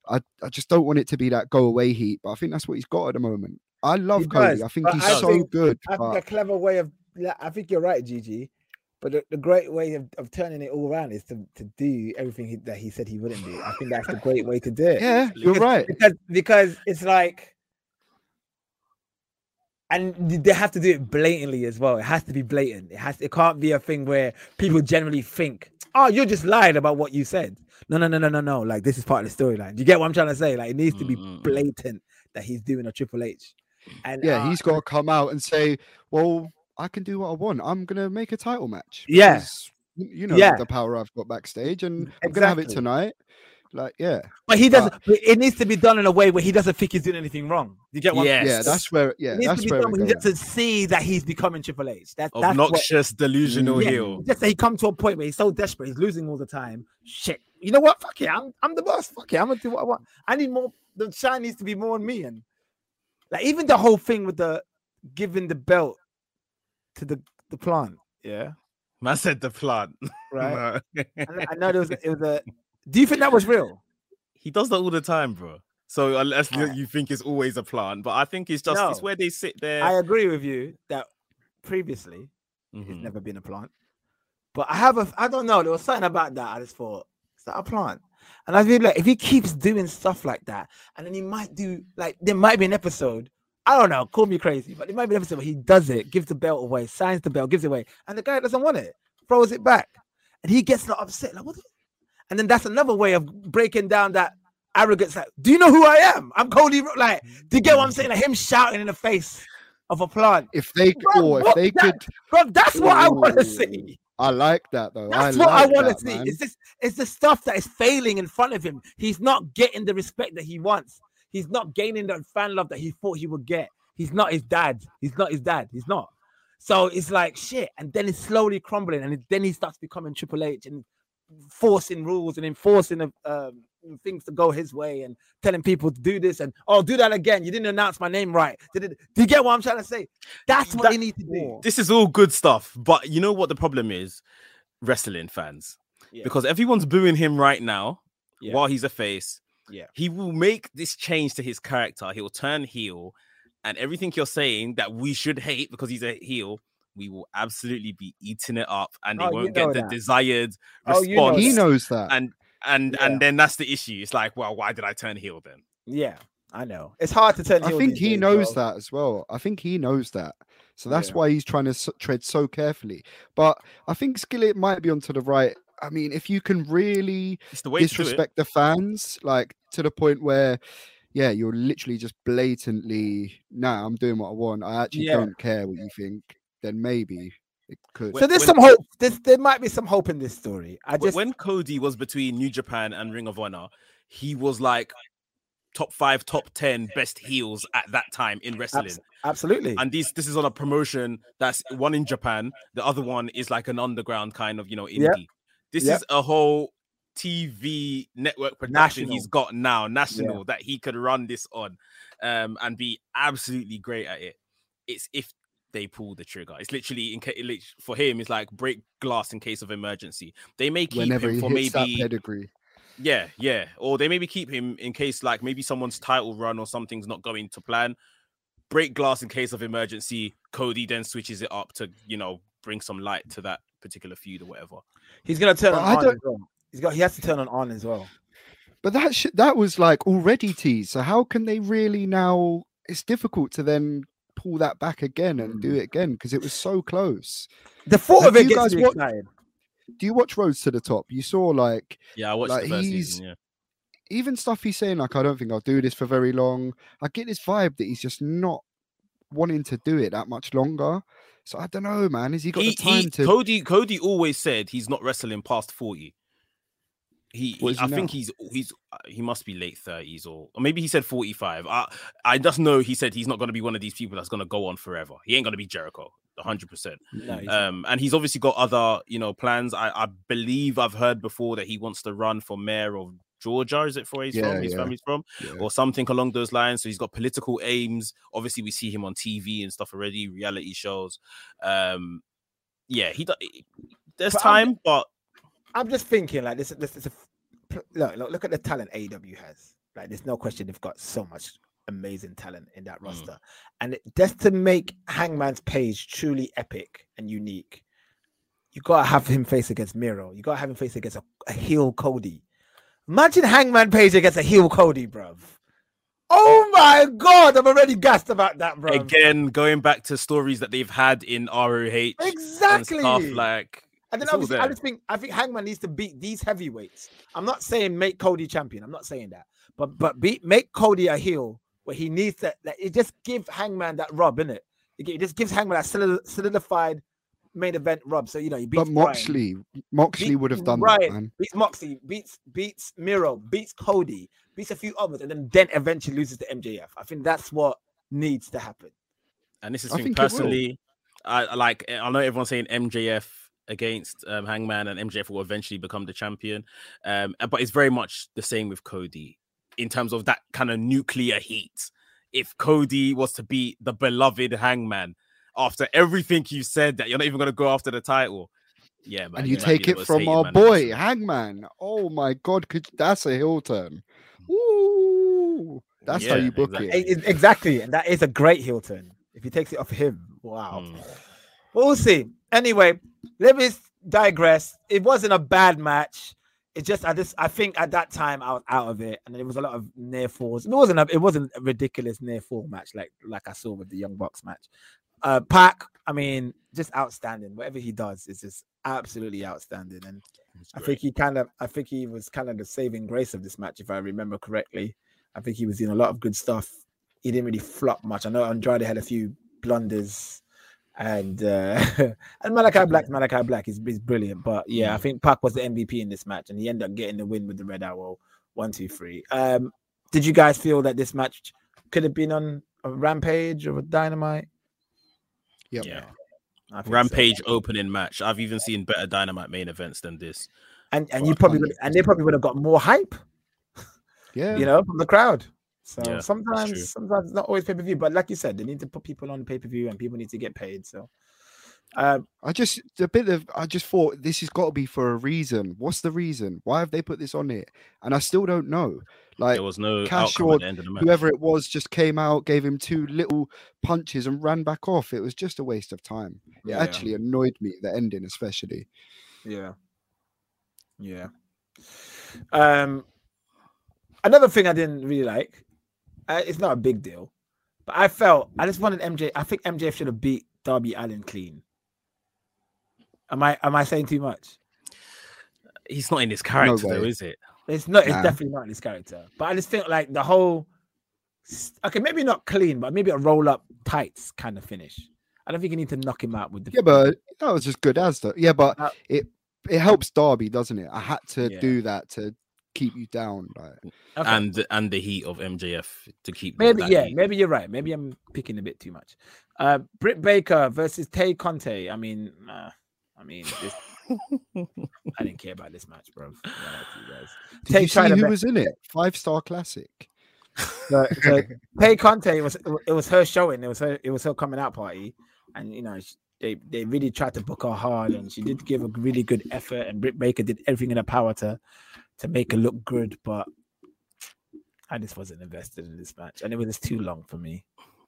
I, I just don't want it to be that go away heat. But I think that's what he's got at the moment. I love he Cody. I think he's I so think, good. I but... think a clever way of. I think you're right, Gigi but the, the great way of, of turning it all around is to, to do everything he, that he said he wouldn't do. I think that's the great way to do it. Yeah, you're because, right. Because because it's like, and they have to do it blatantly as well. It has to be blatant. It has. It can't be a thing where people generally think, "Oh, you're just lying about what you said." No, no, no, no, no, no. Like this is part of the storyline. Do you get what I'm trying to say? Like it needs to be mm-hmm. blatant that he's doing a Triple H. And yeah, uh, he's got to come out and say, "Well, I can do what I want. I'm gonna make a title match. Yes, yeah. you know yeah. the power I've got backstage, and exactly. I'm gonna have it tonight. Like, yeah. But he doesn't. But, it needs to be done in a way where he doesn't think he's doing anything wrong. You get what? Yes. Yeah, that's where. Yeah, that's where he doesn't see that he's becoming Triple H. That, that's obnoxious, what, delusional yeah, heel. Just that he come to a point where he's so desperate, he's losing all the time. Shit. You know what? Fuck it. I'm I'm the boss. Fuck it. I'm gonna do what I want. I need more. The shine needs to be more on me, and like even the whole thing with the giving the belt to the the plant. Yeah. I said the plant. [LAUGHS] Right. no. I know there was it was a. Do you think that was real? He does that all the time, bro. So unless you think it's always a plant, but I think it's just no, it's where they sit there. I agree with you that previously mm-hmm. it's never been a plant. But I have a I don't know, there was something about that. I just thought, is that a plant? And I feel like if he keeps doing stuff like that, and then he might do like there might be an episode I don't know, call me crazy, but it might be an episode where he does it, gives the belt away, signs the belt, gives it away, and the guy doesn't want it, throws it back, and he gets not upset. Like, what? The... And then that's another way of breaking down that arrogance. Like, do you know who I am? I'm Cody. Like, do you get what I'm saying? Like him shouting in the face of a plant. If they bro, or if they that, could, bro, that's what I want to see. I like that though. That's I what like I want to see. Man. It's this it's the stuff that is failing in front of him. He's not getting the respect that he wants. He's not gaining the fan love that he thought he would get. He's not his dad. He's not his dad. He's not. So it's like shit, and then it's slowly crumbling, and then he starts becoming Triple H and forcing rules and enforcing um, things to go his way and telling people to do this and oh, do that again. You didn't announce my name right. Did it? Do you get what I'm trying to say? That's what that, they need to do. This is all good stuff, but you know what the problem is, wrestling fans, yeah. because everyone's booing him right now yeah. while he's a face. Yeah, he will make this change to his character. He will turn heel and everything you're saying that we should hate because he's a heel, we will absolutely be eating it up, and they oh, won't get the desired response. Oh, you know he knows that, and and yeah. and then that's the issue. It's like, well, why did I turn heel then? Yeah, I know it's hard to turn. I think he days, knows bro. that as well. I think he knows that. So that's yeah. why he's trying to tread so carefully. But I think Skillet might be onto the right. I mean, if you can really the disrespect the fans, like to the point where yeah, you're literally just blatantly, nah, I'm doing what I want. I actually yeah. don't care what you think. Then maybe it could. So there's when, some hope. There's, there might be some hope in this story. I just when Cody was between New Japan and Ring of Honor, he was like top five, top ten best heels at that time in wrestling. Absolutely. And this this is on a promotion that's one in Japan. The other one is like an underground kind of you know indie. Yep. This yep. is a whole TV network production national. he's got now, national, yeah. that he could run this on um, and be absolutely great at it. It's if they pull the trigger. It's literally in case for him, it's like break glass in case of emergency. They may keep Whenever him for maybe pedigree. Yeah, yeah. Or they maybe keep him in case like maybe someone's title run or something's not going to plan. Break glass in case of emergency. Cody then switches it up to, you know, bring some light to that particular feud or whatever. He's gonna turn I don't, He's got. He has to turn on on as well. But that sh- that was like already teased. So how can they really now? It's difficult to then pull that back again and do hmm. it again because it was so close. The thought of it gets guys me watch, excited. Do you watch Rhodes to the Top? You saw like yeah, I watched like, the first season. Yeah. Even stuff he's saying like I don't think I'll do this for very long. I get this vibe that he's just not wanting to do it that much longer. So I don't know, man. Has he got he, the time he, to? Cody Cody always said he's not wrestling past forty. He, he I think he's he's he must be late thirties or, or maybe he said forty five. I I just know he said he's not going to be one of these people that's going to go on forever. He ain't going to be Jericho, hundred percent. Um, and he's obviously got other you know plans. I I believe I've heard before that he wants to run for mayor of Georgia. Is it for he's yeah, from? His yeah. family's from, yeah. or something along those lines. So he's got political aims. Obviously, we see him on TV and stuff already, reality shows. Um, yeah, he. There's but time, I'm, but I'm just thinking like this. This is a look, look. Look at the talent AEW has. Like, there's no question they've got so much amazing talent in that mm. roster, mm. and just to make Hangman's Page truly epic and unique, you gotta have him face against Miro. You gotta have him face against a, a heel Cody. Imagine Hangman Page against a heel Cody, bruv. Oh my god, I'm already gassed about that, bro. Again, going back to stories that they've had in ROH, exactly. stuff like and then obviously, I just think I think Hangman needs to beat these heavyweights. I'm not saying make Cody champion. I'm not saying that, but but beat make Cody a heel where he needs that. Like, it just give Hangman that rub, in it. It just gives Hangman that solidified main event rub. So you know, he beats but Moxley, Bryan. Moxley beats would have done Bryan, that. Man. Beats Moxley, beats beats Miro, beats Cody, beats a few others, and then then eventually loses to MJF. I think that's what needs to happen. And this is I personally, I like. I know everyone's saying MJF against um, Hangman, and MJF will eventually become the champion. Um, but it's very much the same with Cody in terms of that kind of nuclear heat. If Cody was to beat the beloved Hangman after everything you said, that you're not even going to go after the title. Yeah, man, and you take it from our boy Hangman. Oh my god, could that's a heel turn. Ooh, that's yeah, how you book exactly. it. Exactly, and that is a great heel turn. If he takes it off him, wow. Mm. We'll see. Anyway, let me digress. It wasn't a bad match. It just I just I think at that time I was out of it, and it was a lot of near falls. It wasn't a, it wasn't a ridiculous near fall match like like I saw with the Young Bucks match. Uh, Pac, I mean, just outstanding. Whatever he does is just absolutely outstanding, and I think he kind of I think he was kind of the saving grace of this match, if I remember correctly. I think he was in a lot of good stuff. He didn't really flop much. I know Andrade had a few blunders, and uh, [LAUGHS] and Malachi Black, Malachi Black is, is brilliant. But yeah, I mm. think Pac was the MVP in this match, and he ended up getting the win with the Red Arrow. One, two, three. Um, did you guys feel that this match could have been on a Rampage or a Dynamite? Yep. Yeah. Rampage so. opening match. I've even seen better Dynamite main events than this. And and you probably would, and they probably would have got more hype. Yeah. You know, from the crowd. So yeah, sometimes sometimes it's not always pay per view, but like you said, they need to put people on pay per view and people need to get paid. So um, I just a bit of I just thought this has got to be for a reason. What's the reason? Why have they put this on it? And I still don't know. Like there was no Cash or whoever it was just came out, gave him two little punches and ran back off. It was just a waste of time. Yeah, it actually annoyed me the ending, especially. Yeah. Yeah. Um another thing I didn't really like. Uh, it's not a big deal, but I felt I just wanted MJ. I think MJF should have beat Darby Allin clean. Am I am I saying too much? He's not in his character no though, is it? It's not. It's nah. definitely not in his character. But I just think like the whole. Okay, maybe not clean, but maybe a roll up tights kind of finish. I don't think you need to knock him out with the. Yeah, but that was just good as though. Yeah, but uh, it it helps Darby, doesn't it? I had to yeah. do that to keep you down, like. okay. and and the heat of MJF to keep. Maybe yeah, heat. maybe you're right. Maybe I'm picking a bit too much. Uh, Britt Baker versus Tay Conti. I mean, uh, I mean, this, [LAUGHS] I didn't care about this match, bro. Did Tay you see who was in it? Five star classic. [LAUGHS] So, so Tay Conti was it was her showing. It was her. It was her coming out party, and you know they they really tried to book her hard, and she did give a really good effort. And Britt Baker did everything in her power to to make her look good, but I just wasn't invested in this match, and it was just too long for me.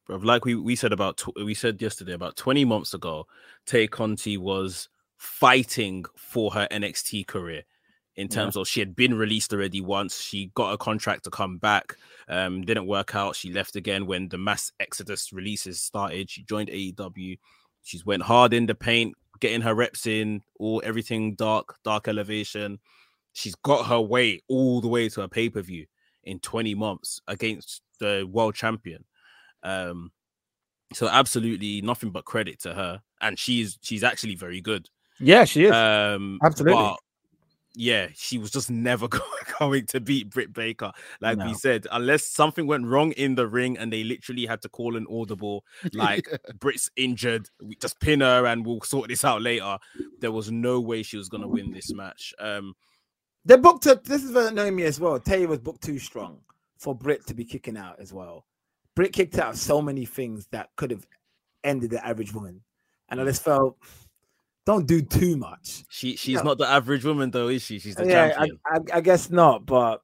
Bro, like we, we said about tw- we said yesterday about 20 months ago, Tay Conti was fighting for her NXT career in terms yeah. of she had been released already once. She got a contract to come back. Um, didn't work out. She left again when the mass exodus releases started. She joined AEW. She's went hard in the paint, getting her reps in, all everything dark, dark elevation. She's got her way all the way to a pay per view in 20 months against the world champion. Um, so absolutely nothing but credit to her, and she's she's actually very good. Yeah, she is. Um, absolutely. But, yeah, she was just never [LAUGHS] going to beat Britt Baker. Like no. we said, unless something went wrong in the ring and they literally had to call an audible, like [LAUGHS] Britt's injured, we just pin her and we'll sort this out later. There was no way she was going to win this match. Um, they booked her. This is annoying me as well. Tay was booked too strong for Britt to be kicking out as well. Britt kicked out so many things that could have ended the average woman, and I just felt don't do too much. She she's not the average woman though, is she? She's the yeah, champion. I, I, I, guess not, but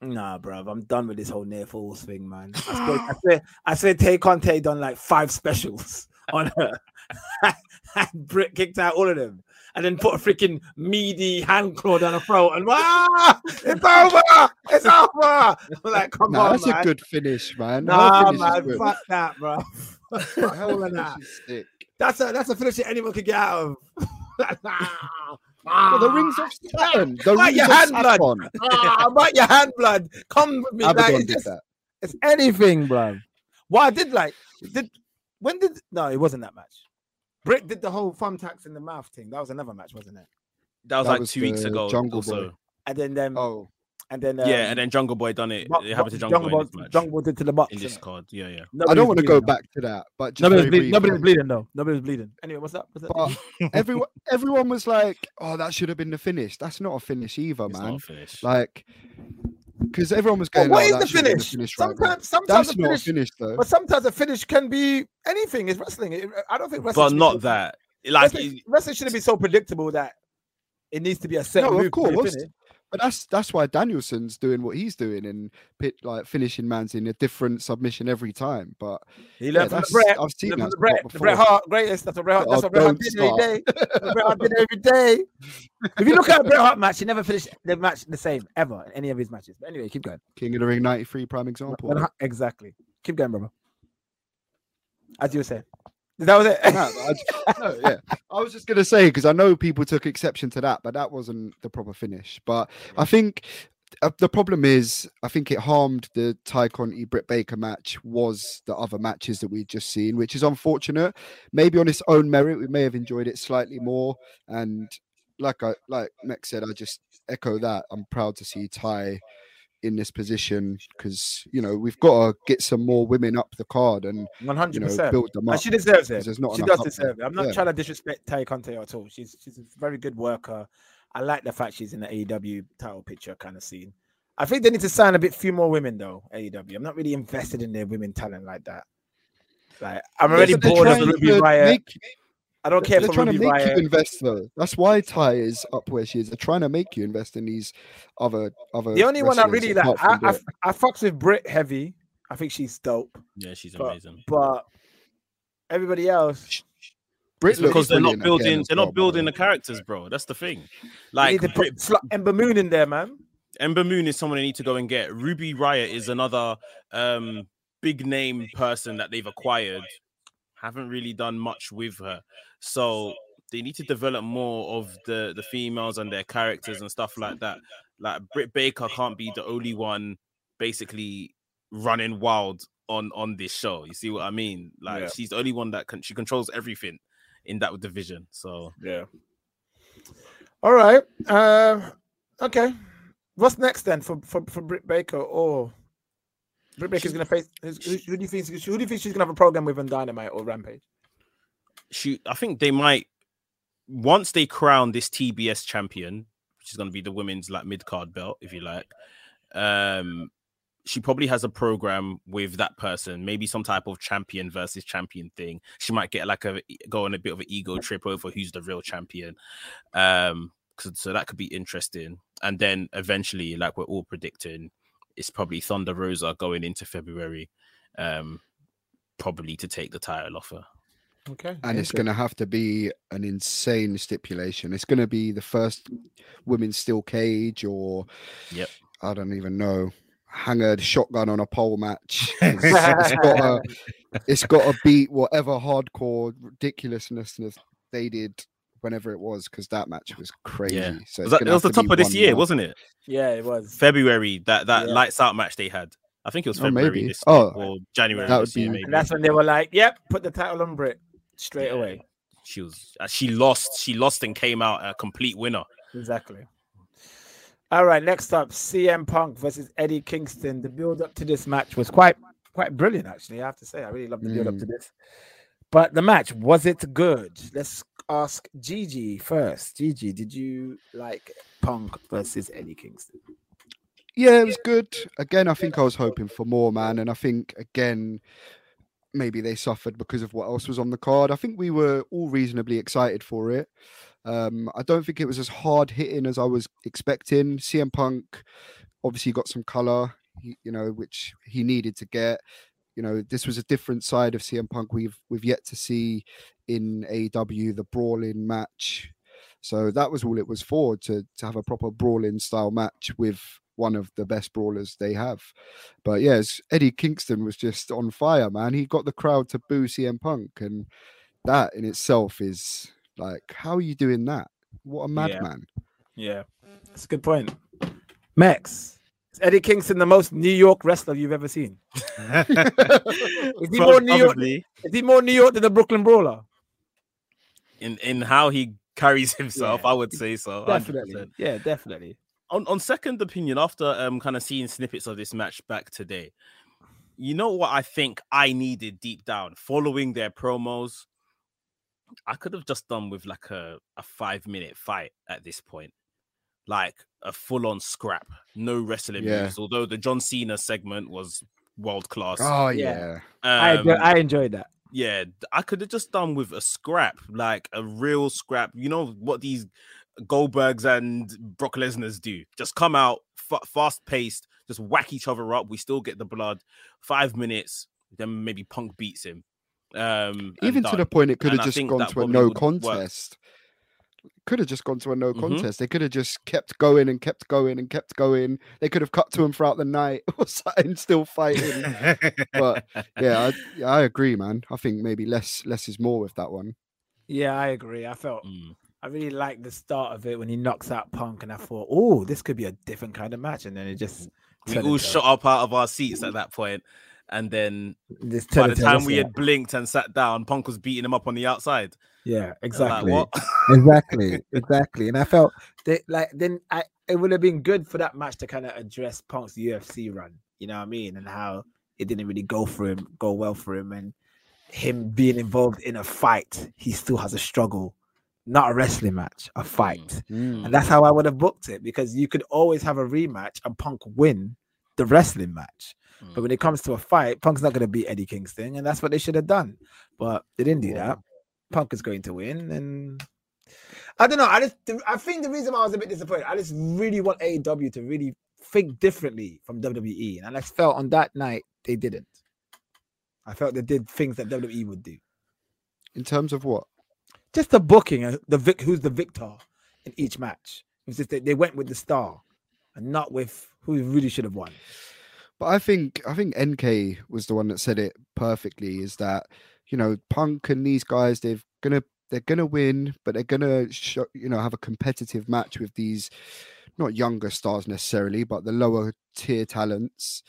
nah, bro, I'm done with this whole near falls thing, man. I swear, I swear, [SIGHS] I swear Tay Conti done like five specials [LAUGHS] on her. and Britt kicked out all of them and then put a freaking meaty hand claw down her throat and ah, it's over, it's over. I'm like, come nah, on, that's man. a good finish, man. Nah, man, fuck that, bro. Hell [LAUGHS] of that. That's a that's a finish that anyone could get out of. [LAUGHS] well, the rings of Saturn. The rings your hand blood. ah, bite your hand blood. Come with me. Abaddon like, did just, that. It's anything, bro. What I did like did when did no, it wasn't that match. Britt did the whole thumbtacks in the mouth thing. That was another match, wasn't it? That was that like was two weeks ago. Jungle also. Boy. And then um, oh, and then um, yeah, and then Jungle Boy done it. It happened to Jungle, Jungle Boy. Jungle Boy did to the box in this card. Yeah, yeah. I don't want to go back to that, but nobody, was bleeding, nobody was bleeding though. Nobody was bleeding. Anyway, what's up? What's up? [LAUGHS] everyone, everyone was like, "Oh, that should have been the finish." That's not a finish either, it's man. Finish. Like, because everyone was going, well, "What oh, is the finish?" finish sometimes, right sometimes that's a finish, not a finish though. But sometimes a finish can be anything. It's wrestling. I don't think wrestling. But not that. Like wrestling, wrestling shouldn't be so predictable that it needs to be a set. No, of course. But that's that's why Danielson's doing what he's doing and pit like finishing man's in a different submission every time. But he learned yeah, from the Bret. I've seen that the Bret, the Bret Hart greatest. That's what Bret Hart. That's oh, what Bret Hart did every day. Bret Hart did every day. If you look at a Bret Hart match, he never finished the match the same ever in any of his matches. But anyway, keep going. King of the Ring '93 prime example. Exactly. Keep going, brother. As you were saying. That was it. no, I, just, no, yeah. I was just gonna say because I know people took exception to that, but that wasn't the proper finish. But I think uh, the problem is, I think it harmed the Tay Conti Britt Baker match was the other matches that we'd just seen, which is unfortunate. Maybe on its own merit, we may have enjoyed it slightly more. And like I like Max said, I just echo that. I'm proud to see Tay in this position because you know we've got to get some more women up the card and 100 you know, build them up. And she deserves it. she does deserve it. I'm not yeah. trying to disrespect Tay Conti at all. She's she's a very good worker. I like the fact she's in the AEW title picture kind of scene. I think they need to sign a bit few more women though. AEW. I'm not really invested in their women talent like that. Like I'm already bored of Ruby Riott. Make, I don't care. They're trying to make Riott. you invest though. That's why Ty is up where she is. They're trying to make you invest in these other other. The only one I really like, I, I, I fucks with Britt heavy. I think she's dope. Yeah, she's but, amazing. But everybody else, Britt because they're not building. They're not building the characters, bro. That's the thing. Like they put Ember Moon in there, man. Ember Moon is someone they need to go and get. Ruby Riott is another um, big name person that they've acquired. Haven't really done much with her, so they need to develop more of the the females and their characters and stuff like that. Like Britt Baker can't be the only one basically running wild on on this show. You see what I mean? Like yeah. she's the only one that can she controls everything in that division. So yeah. All right. Uh, okay. What's next then for for, for Britt Baker or Britt Baker's going to face? Who, who, do you think? Who do you think she's going to have a program with on Dynamite or Rampage? She, I think they might once they crown this TBS champion, which is going to be the women's like mid card belt, if you like. Um, she probably has a program with that person, maybe some type of champion versus champion thing. She might get like a go on a bit of an ego trip over who's the real champion. Um, so, so that could be interesting. And then eventually, like we're all predicting, it's probably Thunder Rosa going into February, um, probably to take the title off her. Okay. And it's going to have to be an insane stipulation. It's going to be the first women's steel cage, or yep. I don't even know hang a shotgun on a pole match. [LAUGHS] It's, it's got to, it's got to beat whatever hardcore ridiculousness they did whenever it was because that match was crazy. Yeah. So was that, it was the top of this year, more. wasn't it? Yeah, it was February. That that yeah. lights out match they had. I think it was oh, February oh, this oh, or January. That would be. Year, that's when they were like, "Yep, put the title on Britt straight yeah. away." She was. Uh, she lost. She lost and came out a complete winner. Exactly. All right, next up, CM Punk versus Eddie Kingston. The build up to this match was quite quite brilliant, actually. I have to say, I really love the build up to mm. this. But the match was it good? Let's ask Gigi first. Gigi, did you like Punk versus Eddie Kingston? Yeah, it was good. Again, I think I was hoping for more, man, and I think again maybe they suffered because of what else was on the card. I think we were all reasonably excited for it. Um, I don't think it was as hard hitting as I was expecting. CM Punk obviously got some color, you know, which he needed to get. You know, this was a different side of CM Punk we've we've yet to see in AEW, the brawling match. So that was all it was for to to have a proper brawling style match with one of the best brawlers they have. But yes, Eddie Kingston was just on fire, man. He got the crowd to boo CM Punk, and that in itself is like, how are you doing that? What a madman. Yeah. yeah. That's a good point. Max, is Eddie Kingston the most New York wrestler you've ever seen? [LAUGHS] is, he more New York, is he more New York than the Brooklyn Brawler? In in how he carries [LAUGHS] himself, yeah. I would say so. Definitely. 100%. Yeah, definitely. On on second opinion, after um kind of seeing snippets of this match back today, you know what I think I needed deep down, following their promos, I could have just done with like a, a five minute fight at this point, like a full on scrap, no wrestling yeah. moves. Although the John Cena segment was world class. Oh yeah, um, I I enjoyed that. Yeah, I could have just done with a scrap, like a real scrap. You know what these Goldbergs and Brock Lesnar's do? Just come out f- fast paced, just whack each other up. We still get the blood. Five minutes, then maybe Punk beats him. Um, Even to the point it could have just gone to a no contest. Could have just gone to a no mm-hmm. contest. They could have just kept going and kept going and kept going. They could have cut to him throughout the night [LAUGHS] or something, still fighting. but yeah, I, I, agree, man. I think maybe less less is more with that one. Yeah, I agree. I felt mm. I really liked the start of it when he knocks out Punk, and I thought, oh, this could be a different kind of match, and then it just we all shot up out of our seats at that point. point, and then this by the time we had blinked and sat down, Punk was beating him up on the outside. Yeah, exactly, like, exactly, [LAUGHS] exactly. And I felt that, like then I it would have been good for that match to kind of address Punk's UFC run. You know what I mean, and how it didn't really go for him, go well for him, and him being involved in a fight, he still has a struggle not a wrestling match, a fight. Mm. And that's how I would have booked it because you could always have a rematch and Punk win the wrestling match. Mm. But when it comes to a fight, Punk's not going to beat Eddie Kingston, and that's what they should have done. But they didn't do yeah. that. Punk is going to win, and I don't know. I just I think the reason why I was a bit disappointed, I just really want AEW to really think differently from WWE, and I felt on that night they didn't. I felt they did things that WWE would do. In terms of what? just the booking, the vic, who's the victor in each match. It was just they, they went with the star and not with who really should have won. But I think I think NK was the one that said it perfectly. Is that you know Punk and these guys they're gonna they're gonna win, but they're gonna show, you know have a competitive match with these not younger stars necessarily, but the lower tier talents.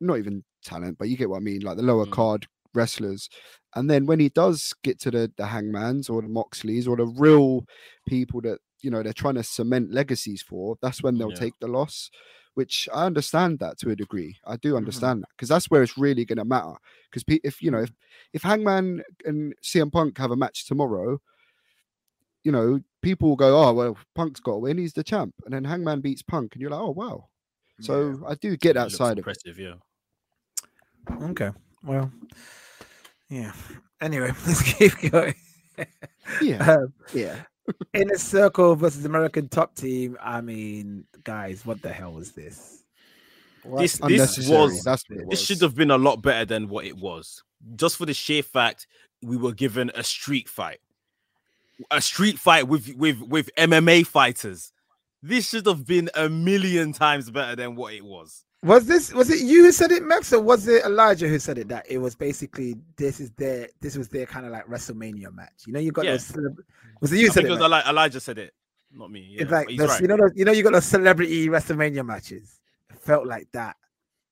Not even talent, but you get what I mean, like the lower mm. card wrestlers. And then when he does get to the the Hangmans or the Moxleys or the real people that you know they're trying to cement legacies for, that's when they'll yeah. take the loss. Which I understand that to a degree. I do mm-hmm. understand mm-hmm. that because that's where it's really going to matter. Because if you know if if Hangman and CM Punk have a match tomorrow, you know people will go, oh well, Punk's got to win. He's the champ, and then Hangman beats Punk, and you're like, oh wow. So yeah. I do get that side impressive, of it. yeah. Okay. Well, yeah. Anyway, [LAUGHS] let's keep going. yeah. Um, yeah. Inner Circle versus American Top Team. I mean, guys, what the hell was this? What? This this was, was this should have been a lot better than what it was. Just for the sheer fact we were given a street fight, a street fight with with with MMA fighters. This should have been a million times better than what it was. Was this was it you who said it, Max, or was it Elijah who said it? That it was basically this is their this was their kind of like WrestleMania match. You know, you got yeah. those. Was it you I said it? it was Elijah said it, not me. Yeah, it's like those, right. you know, those, you know, you got those celebrity WrestleMania matches. It felt like that.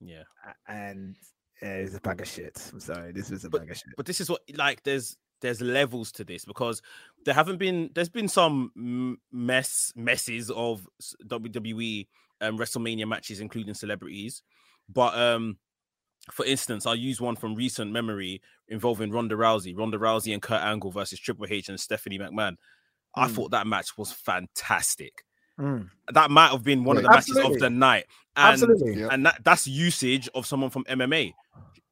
Yeah, and uh, it was a bag of shit. I'm sorry, this was a but, bag of shit. But this is what like there's there's levels to this because there haven't been there's been some mess messes of WWE um, WrestleMania matches, including celebrities. But um, for instance, I'll use one from recent memory involving Ronda Rousey, Ronda Rousey and Kurt Angle versus Triple H and Stephanie McMahon. Mm. I thought that match was fantastic. Mm. That might have been one of the Absolutely. matches of the night. And, Absolutely. And that, that's usage of someone from MMA.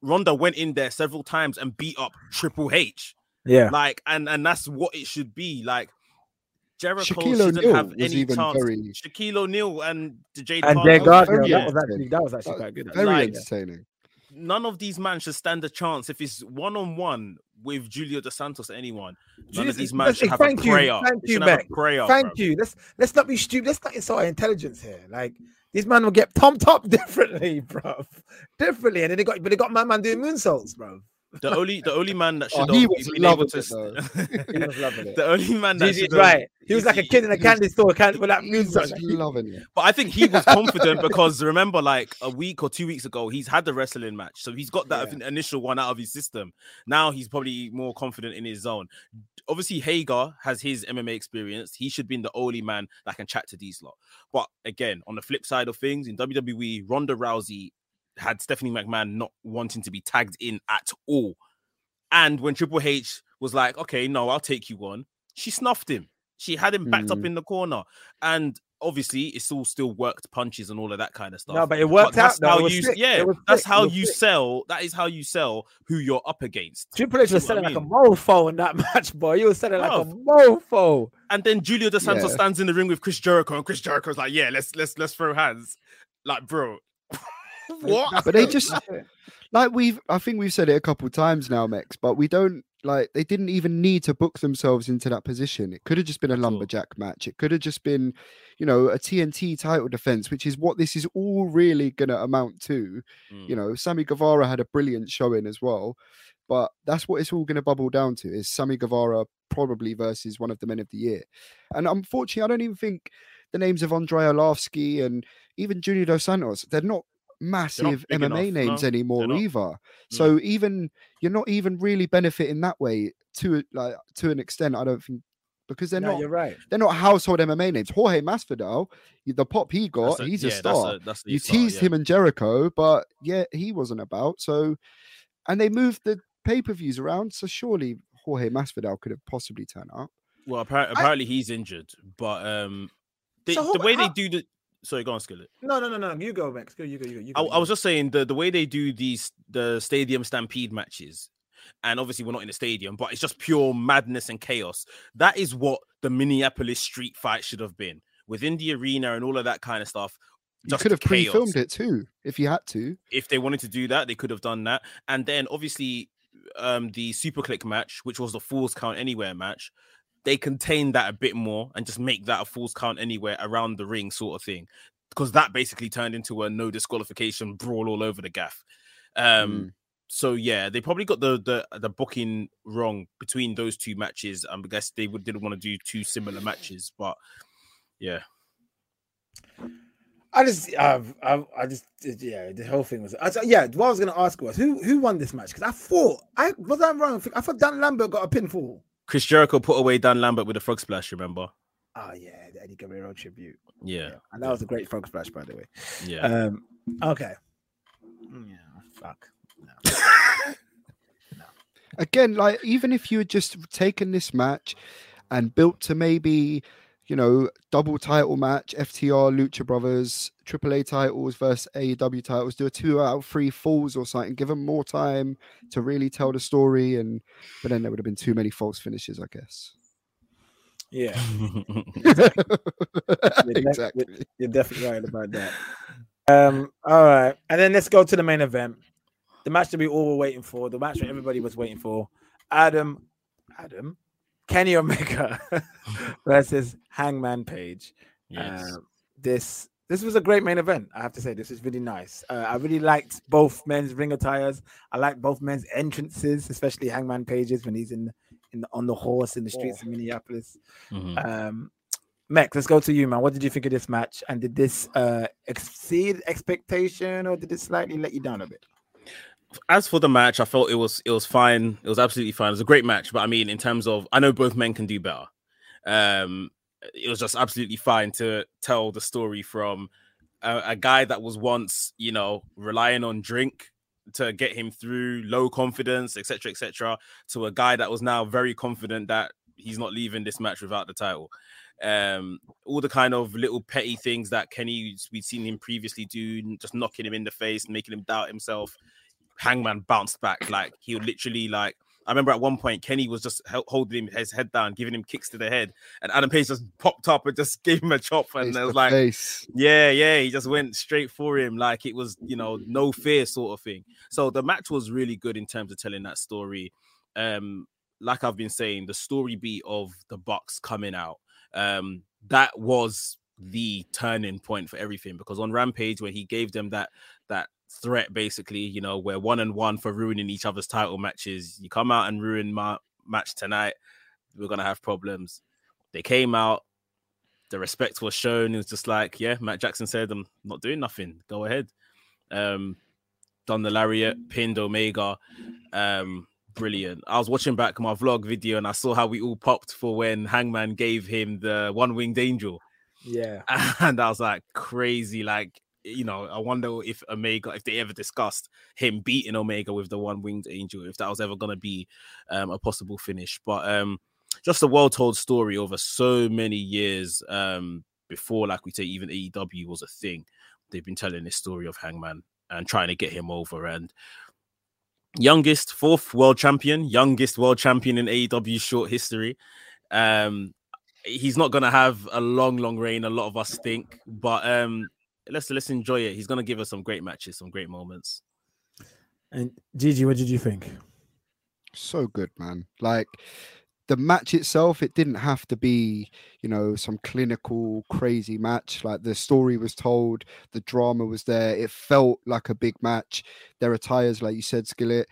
Ronda went in there several times and beat up Triple H. Yeah. Like, and and that's what it should be. Like, Jericho Shaquille shouldn't O'Neal have any chance. Very... Shaquille O'Neal and the Jade and Jade Cargill. Yeah. That was actually that was actually quite good. Very like, entertaining. None of these men should stand a chance if it's one on one with Julio dos Santos. Anyone, none of these men should have thank a prayer. You, thank you, man. Prayer, thank bro. you. Let's let's not be stupid. Let's not insult our intelligence here. Like these men will get pumped up [LAUGHS] differently, bro. Differently, and then they got but they got my man doing moonsaults, bro. The only the only man that oh, should oh, [LAUGHS] he was been able to. he was loving it. [LAUGHS] The only man that should right. He was like a kid in a [LAUGHS] candy store can, with that music. loving it. But I think he was confident because remember, like a week or two weeks ago, he's had the wrestling match, so he's got that yeah. initial one out of his system. Now he's probably more confident in his zone. Obviously, Hager has his MMA experience. He should be the only man that can chat to these lot. But again, on the flip side of things, in WWE, Ronda Rousey had Stephanie McMahon not wanting to be tagged in at all. And when Triple H was like, okay, no, I'll take you on, she snuffed him. She had him backed mm. up in the corner. And obviously it's all still worked punches and all of that kind of stuff. No, but it worked but that's out. How you, yeah, that's sick. how you sick. sell. That is how you sell who you're up against. Triple H was selling I mean? like a mofo in that [LAUGHS] match, boy. You were selling like a mofo. And then Julio dos Santos yeah. stands in the ring with Chris Jericho, and Chris Jericho's like, "Yeah, let's let's let's throw hands." Like, bro, [LAUGHS] what? But they just [LAUGHS] like we've I think we've said it a couple times now, Mex, but we don't like they didn't even need to book themselves into that position. It could have just been a lumberjack match. It could have just been, you know, a TNT title defense, which is what this is all really gonna amount to. Mm. You know, Sammy Guevara had a brilliant showing as well. But that's what it's all going to bubble down to is Sammy Guevara probably versus one of the men of the year. And unfortunately, I don't even think the names of Andrei Arlovski and even Junior Dos Santos, they're not massive MMA enough, names no, anymore either. So even you're not even really benefiting that way to like to an extent. I don't think because they're no, not. You're right. They're not household MMA names. Jorge Masvidal, the pop he got, a, he's a yeah, star. That's a, that's you star, teased yeah. him and Jericho, but yeah, he wasn't about. So, and they moved the pay per views around. So surely Jorge Masvidal could have possibly turned up. Well, apparently, apparently I, he's injured, but um, they, so the way how, they do the sorry, go on, Skillet. No, no, no, no. You go, Max. Go, you go, you go. You go, I, I was just saying the the way they do these the stadium stampede matches and obviously we're not in a stadium, but it's just pure madness and chaos. That is what the Minneapolis street fight should have been within the arena and all of that kind of stuff. You could have chaos. pre-filmed it too if you had to. If they wanted to do that, they could have done that. And then obviously, um, the SuperKliq match, which was the Falls Count Anywhere match, they contain that a bit more and just make that a Falls Count Anywhere around the ring sort of thing, because that basically turned into a no disqualification brawl all over the gaff. Um, mm so yeah, they probably got the the the booking wrong between those two matches. Um, I guess they would, didn't want to do two similar matches, but yeah. I just, I, I just, yeah, the whole thing was, I, yeah. What I was going to ask was who who won this match because I thought I was I wrong. I thought Dan Lambert got a pinfall. Chris Jericho put away Dan Lambert with a frog splash. Remember? Oh yeah, the Eddie Guerrero tribute. Yeah, yeah. and that was a great frog splash, by the way. Yeah. Um. Okay. Yeah. Fuck. No. [LAUGHS] Again, like even if you had just taken this match and built to maybe, you know, double title match, FTR, Lucha Brothers, AAA titles versus AEW titles, do a two out of three falls or something, give them more time to really tell the story, and but then there would have been too many false finishes, I guess. Yeah, [LAUGHS] you're exactly. You're definitely right about that. Um, all right, and then let's go to the main event the match that we all were waiting for, the match that everybody was waiting for. Adam, Adam, Kenny Omega [LAUGHS] versus Hangman Page. Yes. Uh, this this was a great main event. I have to say, this is really nice. Uh, I really liked both men's ring attires. I like both men's entrances, especially Hangman Page's when he's in in the, on the horse in the streets oh. of Minneapolis. Mm-hmm. Um, Max, let's go to you, man. What did you think of this match? And did this uh, exceed expectation, or did it slightly let you down a bit? As for the match, I felt it was it was fine. It was absolutely fine. It was a great match, but I mean, in terms of, I know both men can do better. Um, it was just absolutely fine to tell the story from a, a guy that was once, you know, relying on drink to get him through, low confidence, etc., etc., to a guy that was now very confident that he's not leaving this match without the title. Um, all the kind of little petty things that Kenny we'd seen him previously do, just knocking him in the face, making him doubt himself. Hangman bounced back. Like he would literally like. I remember at one point Kenny was just holding him, his head down, giving him kicks to the head, and Adam Page just popped up and just [LAUGHS] gave him a chop, and it was like, face. yeah, yeah, he just went straight for him, like it was, you know, no fear sort of thing. So the match was really good in terms of telling that story. Um, like I've been saying, the story beat of the Bucks coming out, um, that was the turning point for everything because on Rampage, when he gave them that that threat, basically. You know, we're one and one for ruining each other's title matches. You come out and ruin my match tonight, we're gonna have problems. They came out, the respect was shown. It was just like, yeah, Matt Jackson said, I'm not doing nothing. Go ahead. Um, done the lariat, pinned Omega. Um, brilliant. I was watching back my vlog video and I saw how we all popped for when Hangman gave him the one winged angel. Yeah. [LAUGHS] And I was like, crazy. Like, you know, I wonder if Omega, if they ever discussed him beating Omega with the one winged angel, if that was ever going to be um, a possible finish. But um, just a well told story over so many years um, before, like we say, even AEW was a thing. They've been telling this story of Hangman and trying to get him over. And youngest, fourth world champion, youngest world champion in AEW short history. Um, he's not going to have a long, long reign, a lot of us think, but um, let's let's enjoy it. He's gonna give us some great matches, some great moments. And Gigi, what did you think? So good, man. Like the match itself, it didn't have to be, you know, some clinical, crazy match. Like the story was told, the drama was there. It felt like a big match. Their attires, like you said, Skillet,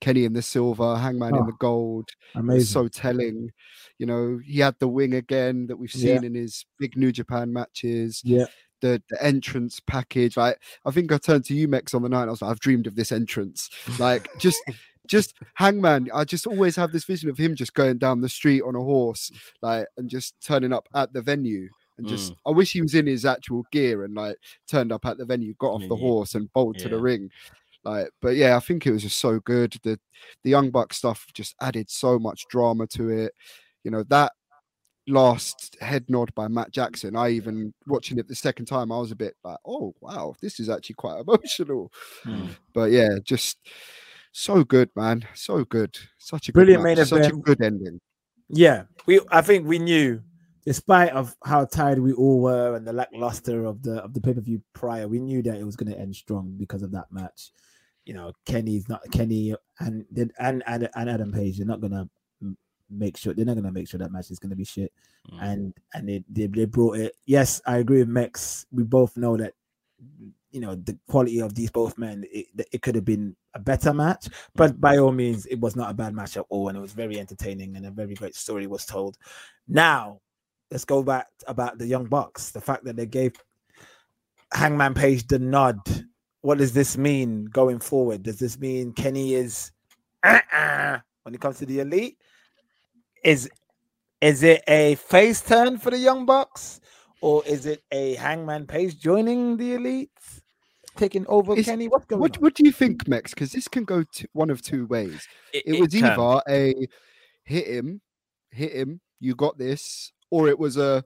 Kenny in the silver, Hangman oh, in the ah, gold. Amazing. so telling. You know, he had the wing again that we've seen yeah. in his big New Japan matches. Yeah. The, the entrance package. Like I think I turned to you, Mex, on the night. I was like, I've dreamed of this entrance. Like just [LAUGHS] just Hangman. I just always have this vision of him just going down the street on a horse, like and just turning up at the venue and just mm. I wish he was in his actual gear and like turned up at the venue, got off the horse and bolted yeah. to the ring. Like, but yeah, I think it was just so good. The the Young Buck stuff just added so much drama to it. You know, that last head nod by Matt Jackson, I even watching it the second time, I was a bit like, oh wow, this is actually quite [LAUGHS] emotional. Hmm. But yeah, just so good, man. So good. Such a brilliant main event. Such a good ending. Yeah, we I think we knew despite of how tired we all were and the lackluster of the of the pay-per-view prior, we knew that it was going to end strong because of that match you know, Kenny's not Kenny and and and, and Adam Page. They're not gonna make sure they're not gonna make sure that match is gonna be shit. Mm. And and they, they, they brought it. Yes, I agree with Mex. We both know that you know the quality of these both men. It, it could have been a better match, but mm. by all means, it was not a bad match at all, and it was very entertaining and a very great story was told. Now, let's go back about the Young Bucks. The fact that they gave Hangman Page the nod what does this mean going forward? Does this mean Kenny is uh-uh, when it comes to the elite? Is is it a face turn for the Young Bucks, or is it a Hangman Page joining the elite, taking over is, Kenny? What's going what, on? What do you think, Mex? Because this can go to one of two ways. It, it, it was either a hit him, hit him, you got this, or it was a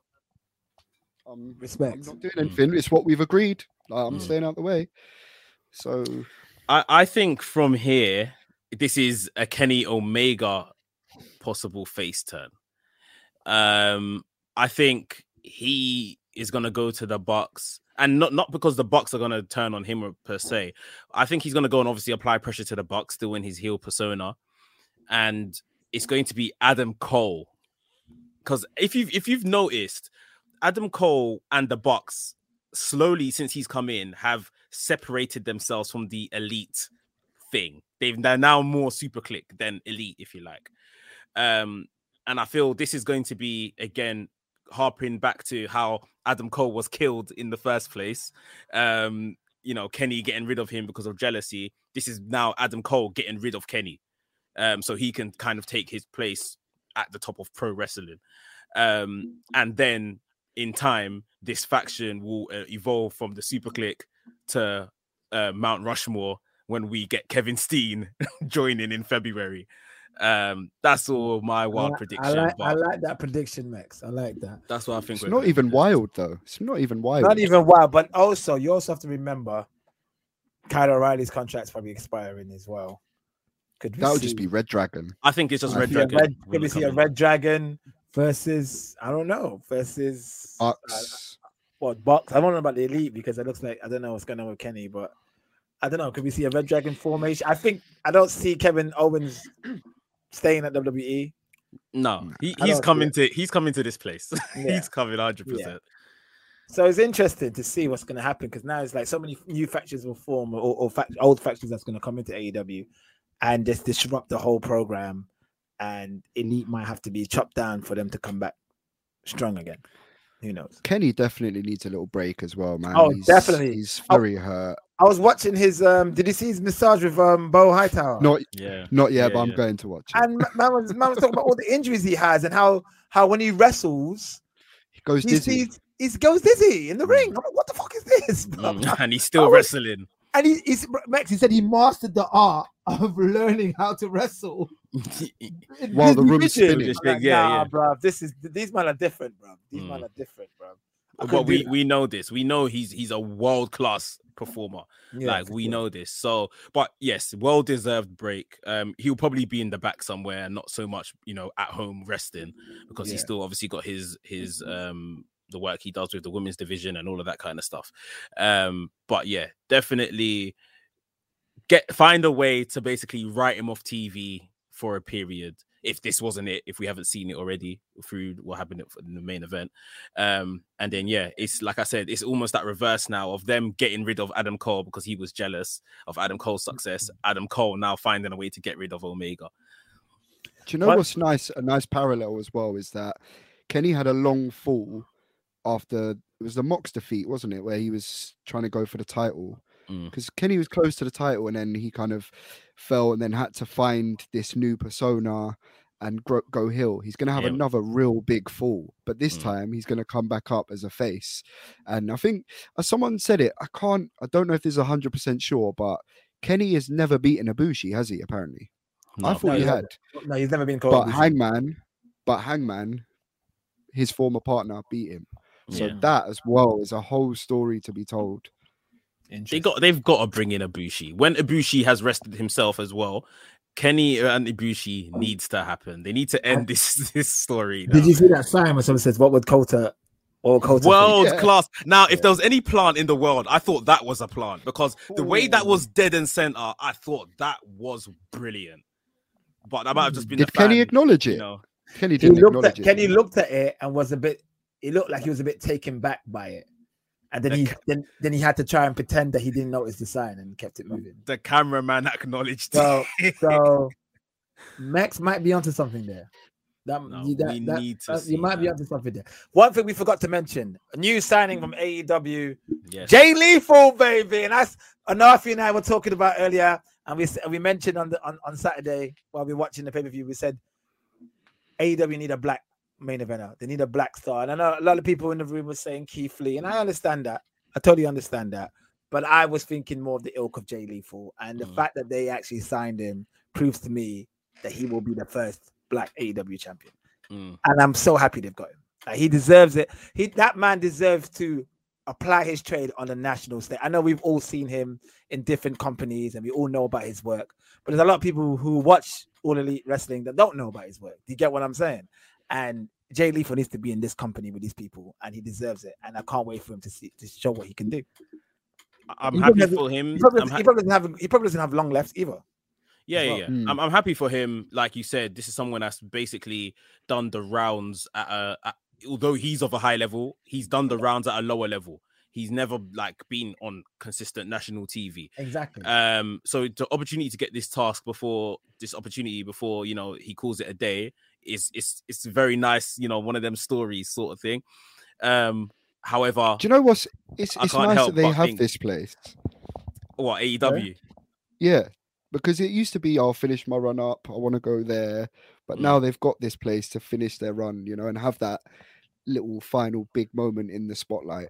um, respect. I'm not doing anything. Mm. It's what we've agreed. I'm mm. staying out the way. So I, I think from here, this is a Kenny Omega possible face turn. Um, I think he is gonna go to the Bucks, and not not because the Bucks are gonna turn on him per se. I think he's gonna go and obviously apply pressure to the Bucks, still in his heel persona, and it's going to be Adam Cole. Because if you've if you've noticed, Adam Cole and the Bucks slowly since he's come in have separated themselves from the elite thing. They've they're now more SuperKliq than elite, if you like. Um, and I feel this is going to be again harping back to how Adam Cole was killed in the first place. Um, you know, Kenny getting rid of him because of jealousy. This is now Adam Cole getting rid of Kenny. Um, so he can kind of take his place at the top of pro wrestling. Um, and then in time, this faction will uh, evolve from the SuperKliq to uh, Mount Rushmore when we get Kevin Steen [LAUGHS] joining in February. Um, that's all my wild I, prediction. I like, I like, that prediction, Max. I like that. That's what I think. It's not even wild though. It's not even wild. Not even wild, but also you also have to remember Kyle O'Reilly's contract's probably expiring as well. Could that would just be Red Dragon. I think it's just Red Dragon. Red, could we see a Red Dragon versus I don't know versus Bucks? what box? I don't know about the elite because it looks like I don't know what's going on with Kenny, but I don't know. Could we see a Red Dragon formation? I think I don't see Kevin Owens staying at WWE. No, he, he's coming to he's coming to this place. [LAUGHS] Yeah. he's coming hundred yeah. percent. So it's interesting to see what's going to happen because now it's like so many new factions will form or, or fact, old factions that's going to come into AEW and just disrupt the whole program. And Elite might have to be chopped down for them to come back strong again. Who knows? Kenny definitely needs a little break as well, man. Oh, he's, definitely. He's oh. very oh, hurt. I was watching his. um Did you see his massage with um Bo Hightower? Not yeah, not yet, yeah, but I'm going to watch it. And man was, man was talking about all the injuries he has and how how when he wrestles, he goes he dizzy. Sees, he goes dizzy in the mm. ring. I'm like, what the fuck is this? Mm, [LAUGHS] and he's still was, wrestling. And he, he's Max. He said he mastered the art of learning how to wrestle [LAUGHS] while the room's spinning. Like, yeah, nah, yeah, bro. This is these men are different, bro. These mm. men are different, bro but we we know this. We know he's he's a world class performer. Yeah, like we know this. So, but yes, well deserved break. Um, he'll probably be in the back somewhere, not so much, you know, at home resting because yeah. he's still obviously got his his um the work he does with the women's division and all of that kind of stuff. Um, but yeah, definitely get find a way to basically write him off TV for a period if this wasn't it, if we haven't seen it already through what happened in the main event. Um, and then yeah, it's like I said, it's almost that reverse now of them getting rid of Adam Cole because he was jealous of Adam Cole's success. Mm-hmm. Adam Cole now finding a way to get rid of Omega. Do you know what? what's nice? A nice parallel as well is that Kenny had a long fall after it was the Mox defeat, wasn't it, where he was trying to go for the title because mm. Kenny was close to the title and then he kind of fell and then had to find this new persona and grow, go hill. He's going to have yeah. another real big fall, but this mm. time he's going to come back up as a face. And I think, as someone said it, I can't, I don't know if this is 100% sure, but Kenny has never beaten Ibushi, has he? Apparently. No. I thought no, he had. No, he's never been called. But Hangman, but Hangman, his former partner, beat him. So yeah. that as well is a whole story to be told. They got they've got to bring in Ibushi. When Ibushi has rested himself as well, Kenny and Ibushi needs to happen. They need to end this [LAUGHS] this story. Now. Did you see that sign where someone says, "What would Kota or Kota world yeah. class?" Now, if there was any plant in the world, I thought that was a plant because the way that was dead and center, I thought that was brilliant. But that might have just been. Did Kenny fan, acknowledge it? You know? Kenny didn't acknowledge at, it. Kenny looked at it and was a bit. It looked like he was a bit taken back by it and then the, he then, then he had to try and pretend that he didn't notice the sign and kept it moving. The cameraman [LAUGHS] acknowledged. So so [LAUGHS] Max might be onto something there. That, no, that, we that, need to that, you might be onto something there. One thing we forgot to mention: a new signing from AEW, yes. Jay Lethal, baby, and that's Anafi and I were talking about earlier, and we we mentioned on the on, on Saturday while we were watching the pay per view, we said AEW need a black main eventer. They need a black star. And I know a lot of people in the room were saying Keith Lee, and I understand that. I totally understand that. But I was thinking more of the ilk of Jay Lethal. And the mm. fact that they actually signed him proves to me that he will be the first black AEW champion. Mm. And I'm so happy they've got him. Like, he deserves it. He that man deserves to apply his trade on the national stage. I know we've all seen him in different companies and we all know about his work, but there's a lot of people who watch all elite wrestling that don't know about his work. Do you get what I'm saying? And Jay Lethal needs to be in this company with these people, and he deserves it. And I can't wait for him to see to show what he can do. I'm he happy for him. He probably, ha- he probably, doesn't have he probably doesn't have long left either. Yeah, well. yeah, mm. I'm, I'm happy for him. Like you said, this is someone that's basically done the rounds at a. At, although he's of a high level, he's done the rounds at a lower level. He's never like been on consistent national TV. Exactly. Um. So the opportunity to get this task before this opportunity before you know he calls it a day is it's it's very nice, you know, one of them stories sort of thing. Um, however, do you know what's it's, it's nice that they have think, this place. What AEW? Yeah. yeah. because it used to be I'll finish my run up, I want to go there, but mm. now they've got this place to finish their run, you know, and have that little final big moment in the spotlight.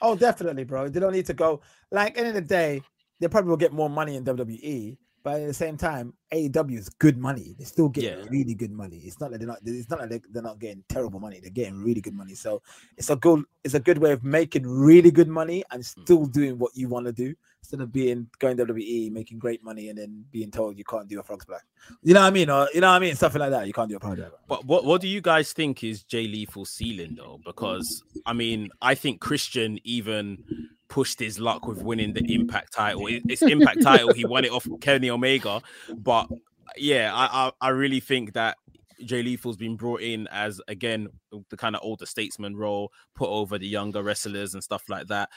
Oh, definitely, bro. They don't need to go. Like, end of the day, they probably will get more money in WWE, but at the same time, AEW is good money. They're still get yeah. really good money. It's not like they're not. It's not like they're not getting terrible money. They're getting really good money. So it's a good. It's a good way of making really good money and hmm. still doing what you want to do instead of being going WWE, making great money, and then being told you can't do a frog splash. You know what I mean? Or you know what I mean? Something like that. You can't do a project. But what what do you guys think is Jay Lethal ceiling though? Because I mean, I think Christian even pushed his luck with winning the Impact title. It's Impact title. He won it off Kenny Omega. But yeah, I, I, I really think that Jay Lethal's been brought in as again the kind of older statesman role, put over the younger wrestlers and stuff like that.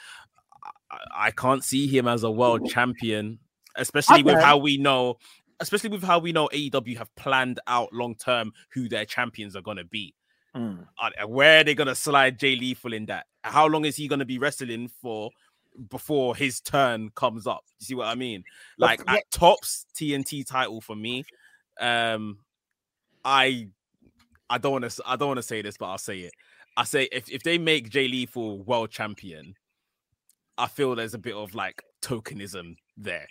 I, I can't see him as a world champion, especially okay. with how we know, especially with how we know AEW have planned out long term who their champions are gonna be. Mm. Where are they gonna slide Jay Lethal in that? How long is he gonna be wrestling for? Before his turn comes up. You see what I mean? Like at tops TNT title for me. Um, I I don't want to I don't want to say this, but I'll say it. I say if, if they make Jay Lethal world champion, I feel there's a bit of like tokenism there.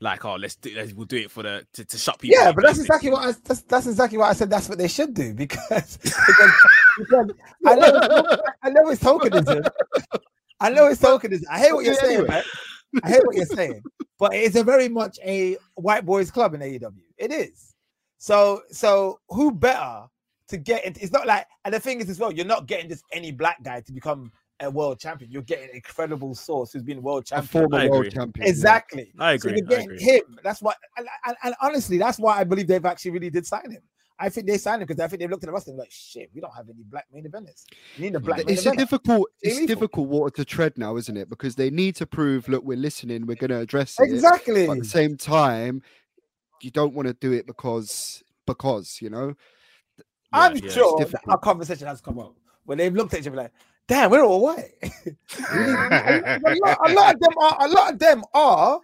Like, oh, let's do let's, we'll do it for the to, to shut people. Yeah, but that's exactly what I that's, that's exactly what I said. That's what they should do because, [LAUGHS] because, because I know I know it's tokenism, [LAUGHS] I know it's talking. I hate what you're saying, man. I hate what you're saying, but it's a very much a white boys club in AEW. It is. So, so who better to get it? It's not like, and the thing is as well, you're not getting just any black guy to become a world champion. You're getting an incredible source who's been world champion. A former world champion. Exactly. Yeah. I agree. So you're getting him. That's why, and, and, and, honestly, that's why I believe they've actually really did sign him. I think they signed him because I think they looked at the roster and like, shit, we don't have any black main eventers. We need a black. It's a difficult, it's difficult water to tread now, isn't it? Because they need to prove, look, we're listening, we're going to address it. Exactly. at the same time, you don't want to do it because because you know. Yeah, I'm yeah, sure our conversation has come up when they've looked at each other like, damn, we're all white. [LAUGHS] a, lot, a, lot, of them are. A lot of them are.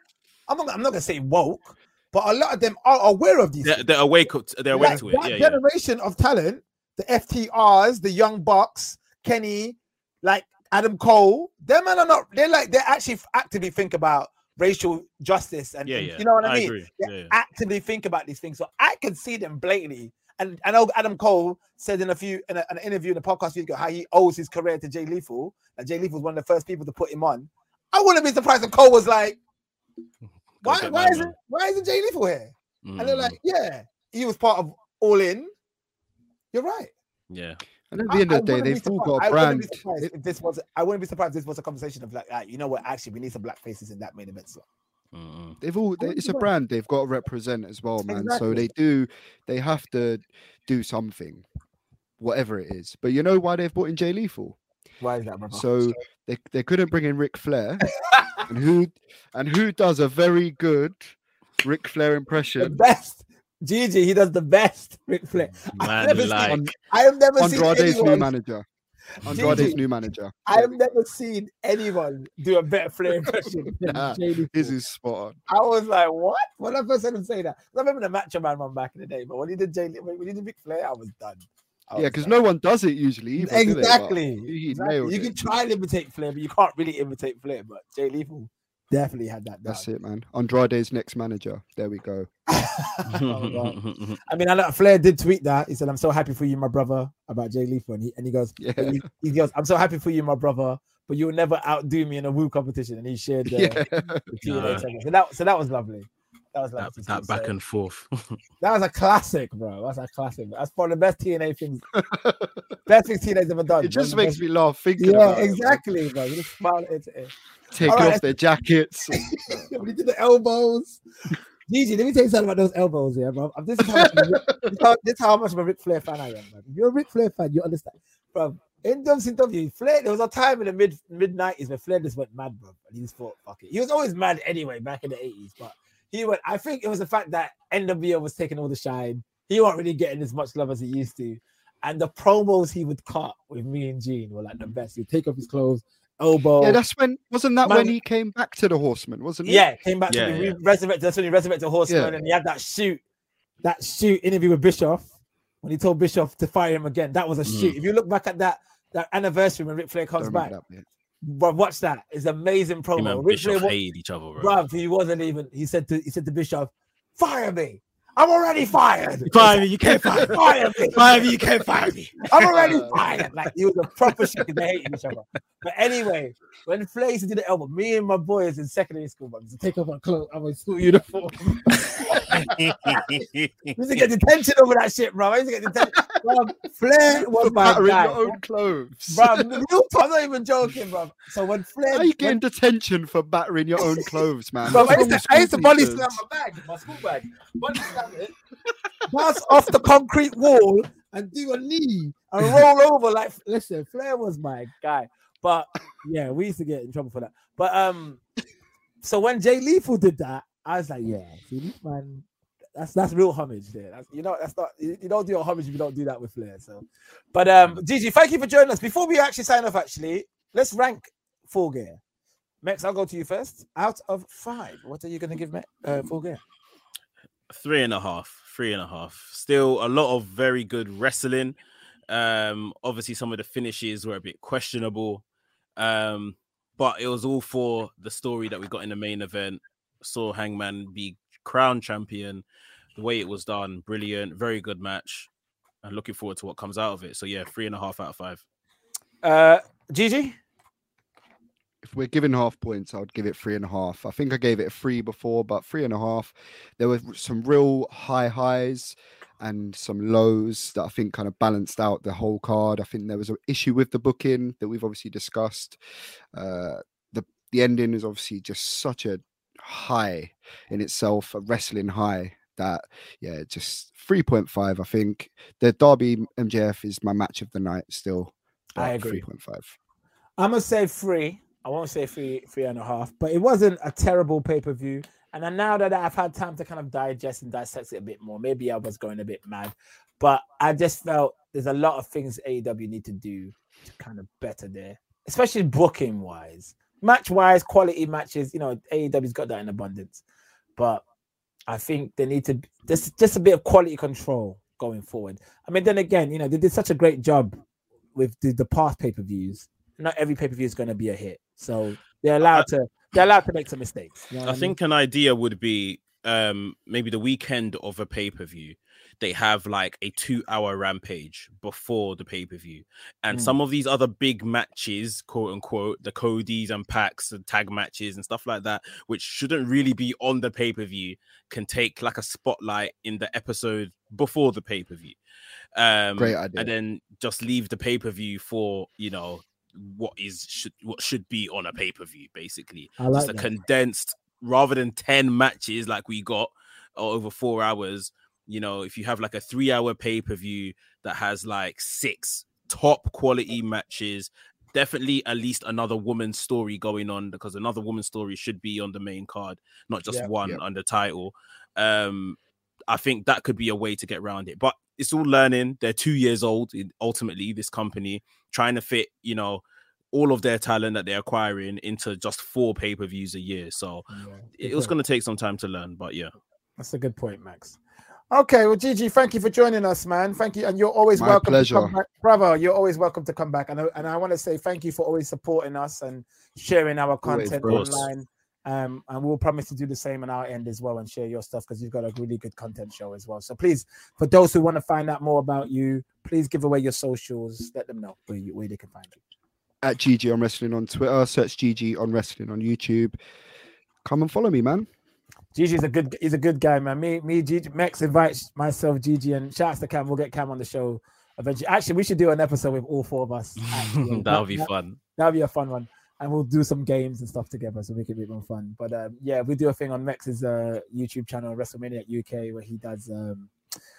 I'm not. I'm not gonna say woke, but a lot of them are aware of these. They're, they're awake. They're awake like to it. That yeah, generation yeah. of talent, the FTRs, the Young Bucks, Kenny, like Adam Cole. Them men are not. They're like they actually actively think about racial justice and, yeah, yeah. you know what I, I mean. They actively think about these things, so I can see them blatantly and I know Adam Cole said in a few in a, an interview in a podcast ago how he owes his career to Jay Lethal. And Jay Lethal was one of the first people to put him on. I wouldn't be surprised if Cole was like, "Why? Why is it? Why isn't Jay Lethal here?" Mm. And they're like, mm. "Yeah, he was part of All In." You're right. Yeah. And at the end of the day, they've all got a brand. if this was, I wouldn't be surprised if this was a conversation of like, ah, you know what? Actually, we need some black faces in that main event slot. Mm. They've all they, it's a brand they've got to represent as well, man. Exactly. So they do they have to do something, whatever it is. But you know why they've brought in Jay Lethal? Why is that, brother? So they, they couldn't bring in Ric Flair, [LAUGHS] and who and who does a very good Ric Flair impression? The best. Gigi, he does the best Ric Flair. Mm. Man, I have never like... seen, I have never Andrade's seen new manager. Andrade's new manager. I have never seen anyone do a better Flair impression. nah, this is spot on. I was like, what? When I first heard him say that, I remember the Macho Man one back in the day, but when he did Jay, when he did Ric Flair, I was done. I yeah, because no one does it usually. Either, exactly. exactly. You can try and imitate Flair, but you can't really imitate Flair. But Jay Lethal definitely had that. Down. That's it, man. Andrade's next manager. There we go. oh, [LAUGHS] [LAUGHS] I mean, I know Flair did tweet that. He said, "I'm so happy for you, my brother," about Jay Lethal, and he, and he goes, yeah. he, he, goes, "I'm so happy for you, my brother." But you'll never outdo me in a woo competition, and he shared the, [LAUGHS] yeah. the so that so that was lovely. That was like that, that back and forth. [LAUGHS] that was a classic, bro. That's a classic. That's one of the best TNA things, best things TNA's ever done. It just makes me laugh thinking. Yeah, exactly, it, bro. You just smile. It, it. Take All off right. their jackets. [LAUGHS] when you did the elbows. Gigi, let me tell you something about those elbows here, bro. This is how much, [LAUGHS] this how, this how much of a Ric Flair fan I am, bro. If you're a Ric Flair fan, you understand, bro. In WCW, Flair, there was a time in the mid mid nineties where Flair just went mad, bro. And he just thought, fuck it. He was always mad anyway back in the eighties, but he went. I think it was the fact that NWO was taking all the shine. He wasn't really getting as much love as he used to. And the promos he would cut with Mean Gene were like the best. He'd take off his clothes, elbow. Yeah, that's when wasn't that Man, when he came back to the Horseman, wasn't it? Yeah, came back yeah, to yeah. resurrected. That's when he resurrected the Horseman, yeah. and he had that shoot, that shoot interview with Bischoff when he told Bischoff to fire him again. That was a mm. shoot. If you look back at that that anniversary when Ric Flair comes back, that, but watch that. It's amazing promo. Ric Flair hated each other, bro. He wasn't even. He said to he said to Bischoff, "Fire me." I'm already fired. Fire me, you can't [LAUGHS] fire, fire me. Fire me, you can't fire me. I'm already fired. Like he was a proper shit because they hated each other. But anyway, when Flair used to do the album, me and my boys in secondary school, but to take off my clothes, I'm in school uniform. [LAUGHS] used to get detention over that shit, bro. I used to get detention. Bro, Flair [LAUGHS] was my guy. your own clothes. Bro, [LAUGHS] I'm not even joking, bro. So when Flair. How are you getting when... detention for battering your own clothes, man? Bro, I used, to, I used to body slam my bag, my school bag. Body slam it, pass off the concrete wall and do a knee and roll over like, listen, Flair was my guy. But yeah, we used to get in trouble for that. But um, so when Jay Lethal did that, I was like, yeah, see, man, that's that's real homage there. That's, you know, that's not you, you, don't do a homage if you don't do that with Flair. So, but um, Gigi, thank you for joining us. Before we actually sign off, actually, let's rank Full Gear. Max, I'll go to you first. Out of five, what are you going to give me uh, Full Gear? Three and a half. Three and a half. Still a lot of very good wrestling. Um, obviously, some of the finishes were a bit questionable. Um, but it was all for the story that we got in the main event. Saw Hangman be crown champion. The way it was done, brilliant, very good match. And looking forward to what comes out of it. So yeah, three and a half out of five. Uh Gigi? If we're giving half points, I would give it three and a half. I think I gave it a three before, but three and a half. There were some real high highs and some lows that I think kind of balanced out the whole card. I think there was an issue with the booking that we've obviously discussed. Uh, the the ending is obviously just such a high in itself, a wrestling high that yeah, just three point five. I think the Darby MJF is my match of the night still. I agree. Three point five. I'm gonna say three. I won't say three, three and a half, but it wasn't a terrible pay per view. And then now that I've had time to kind of digest and dissect it a bit more, maybe I was going a bit mad, but I just felt there's a lot of things AEW need to do to kind of better there, especially booking wise, match wise, quality matches. You know, AEW's got that in abundance, but I think they need to just just a bit of quality control going forward. I mean, then again, you know, they did such a great job with the, the past pay per views. Not every pay per view is going to be a hit, so they're allowed to they're allowed to make some mistakes. You know I, think mean? an idea would be um maybe the weekend of a pay per view they have like a two hour rampage before the pay per view. And mm. some of these other big matches, quote unquote, the Cody's and Pac's and tag matches and stuff like that, which shouldn't really be on the pay per view, can take like a spotlight in the episode before the pay per view. Um, Great idea. And then just leave the pay per view for, you know, what is should what should be on a pay per view, basically. Like just a that. condensed rather than 10 matches like we got over four hours you know, if you have like a three hour pay per view that has like six top quality matches, definitely at least another woman's story going on because another woman's story should be on the main card, not just yeah, one yeah. on the title. Um, I think that could be a way to get around it, but it's all learning. They're two years old, ultimately, this company trying to fit, you know, all of their talent that they're acquiring into just four pay per views a year. So yeah, it was going to take some time to learn, but yeah. That's a good point, Max. Okay, well, Gigi, thank you for joining us, man. Thank you, and you're always My welcome pleasure. to come back, brother. You're always welcome to come back, and I, and I want to say thank you for always supporting us and sharing our content always, online. Um, and we'll promise to do the same on our end as well and share your stuff because you've got a really good content show as well. So please, for those who want to find out more about you, please give away your socials. Let them know where, you, where they can find you. At GG on Wrestling on Twitter, search GG on Wrestling on YouTube. Come and follow me, man. Gigi's a good he's a good guy, man. Me, me, Gigi, Max invites myself, Gigi, and shouts to Cam. We'll get Cam on the show eventually. Actually, we should do an episode with all four of us. [LAUGHS] that would be fun. That'll be a fun one. And we'll do some games and stuff together, so we can be more fun. But um, yeah, we do a thing on Max's uh, YouTube channel, WrestleMania UK, where he does um,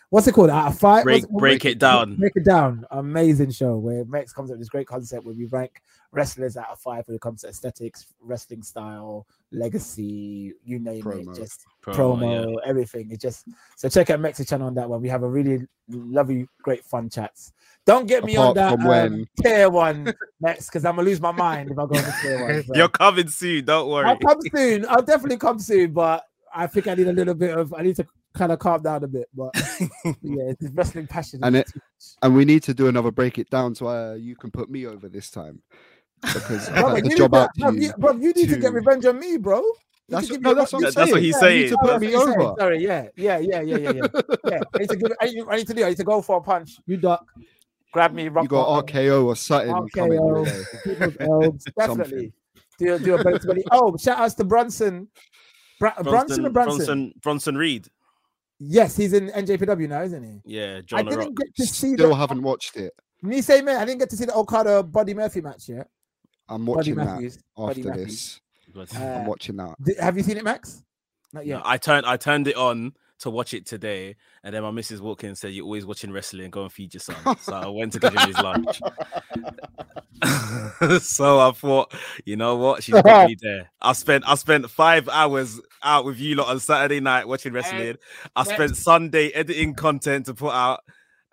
what's it called? Out of five? Break, break it down. Break it down. Amazing show where Max comes up with this great concept where we rank wrestlers out of five when it comes to aesthetics, wrestling style, legacy, you name promo. it, just promo, promo yeah. everything. It's just so check out Max's channel on that one. We have a really lovely, great fun chats. Don't get me Apart on that um, tier one next because I'm gonna lose my mind if I go on the tier one. [LAUGHS] You're coming soon, don't worry. I'll come soon. I'll [LAUGHS] definitely come soon, but I think I need a little bit of I need to kind of calm down a bit. But yeah, it's wrestling passion. And it, and we need to do another break it down so uh, you can put me over this time because bro, the job out bro, you, bro, you need to... to get revenge on me, bro. That's, no, that's, what, that's what he's yeah, saying. to put me over. Sorry, yeah, yeah, yeah, yeah, yeah, yeah. yeah. I need to give. I need, I need to do. I need to go for a punch. You duck. Grab me. Rock you got RKO or something. RKO. [LAUGHS] [LAUGHS] definitely. Do do a better. Oh, shout outs to Brunson. Bra- Bronson, Bronson or Brunson? Bronson, Bronson Reed. Yes, he's in NJPW now, isn't he? Yeah, John. I didn't Rock. get to see. Still the, haven't watched it. Me say, man, I didn't get to see the Okada Buddy Murphy match yet. I'm watching that after this. Uh, I'm watching that. have you seen it, Max? Not yet. No, I turned I turned it on to watch it today, and then my missus walked in and said, "You're always watching wrestling. Go and feed your son." So I went to give him his lunch. [LAUGHS] so I thought, you know what? She's me there. I spent I spent five hours out with you lot on Saturday night watching [LAUGHS] wrestling. I spent Sunday editing content to put out.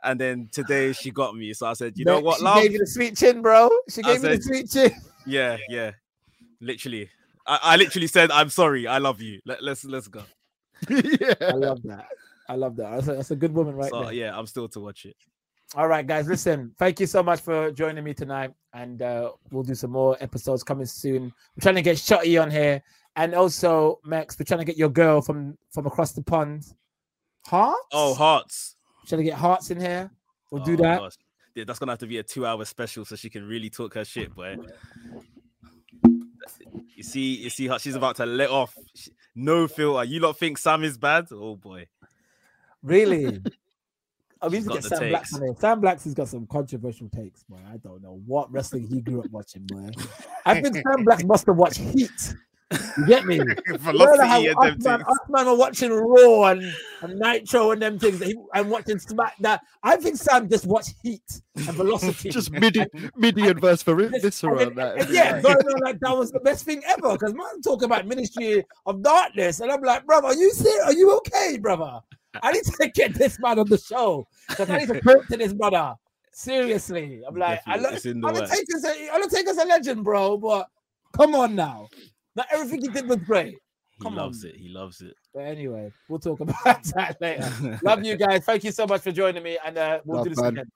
And then today she [SIGHS] got me, so I said, "You know what, she love?" Gave you the sweet chin, bro. She gave I me the sweet chin. Yeah, yeah, literally. I, I literally said, "I'm sorry, I love you. Let, let's let's go." [LAUGHS] yeah. I love that. I love that. That's a, that's a good woman right so, there. Yeah, I'm still to watch it. All right, guys. Listen, thank you so much for joining me tonight, and uh, we'll do some more episodes coming soon. I'm trying to get Shotty on here, and also Max. We're trying to get your girl from from across the pond. Hearts. Oh, hearts. Trying to get hearts in here. We'll oh, do that. Gosh. Yeah, that's gonna have to be a two-hour special so she can really talk her shit, boy. You see, you see how she's about to let off. No filter. You lot think Sam is bad? Oh boy. Really? [LAUGHS] Oh, I mean, get Sam Blacks on Sam Blacks has got some controversial takes, boy. I don't know what wrestling he grew up watching, boy. I think Sam Blacks must have watched Heat You get me? [LAUGHS] Velocity and them things. Usman were watching Raw and, and Nitro and them things, and watching Smack. That I think Sam just watched Heat and Velocity. [LAUGHS] just midi, midi and verse for Viscera. And, that. Yeah, going on like that was the best thing ever. Because man talking about Ministry of Darkness, and I'm like, brother, are you serious? Are you okay, brother? I need to get this man on the show because I need to talk to this brother. Seriously, I'm like, I look, Undertaker's a, Undertaker's a legend, bro. But come on now, not everything he did was great. [LAUGHS] Come he loves on. it. He loves it. But anyway, we'll talk [LAUGHS] about that later. [LAUGHS] Love you guys. Thank you so much for joining me, and uh, we'll Love do this man. again.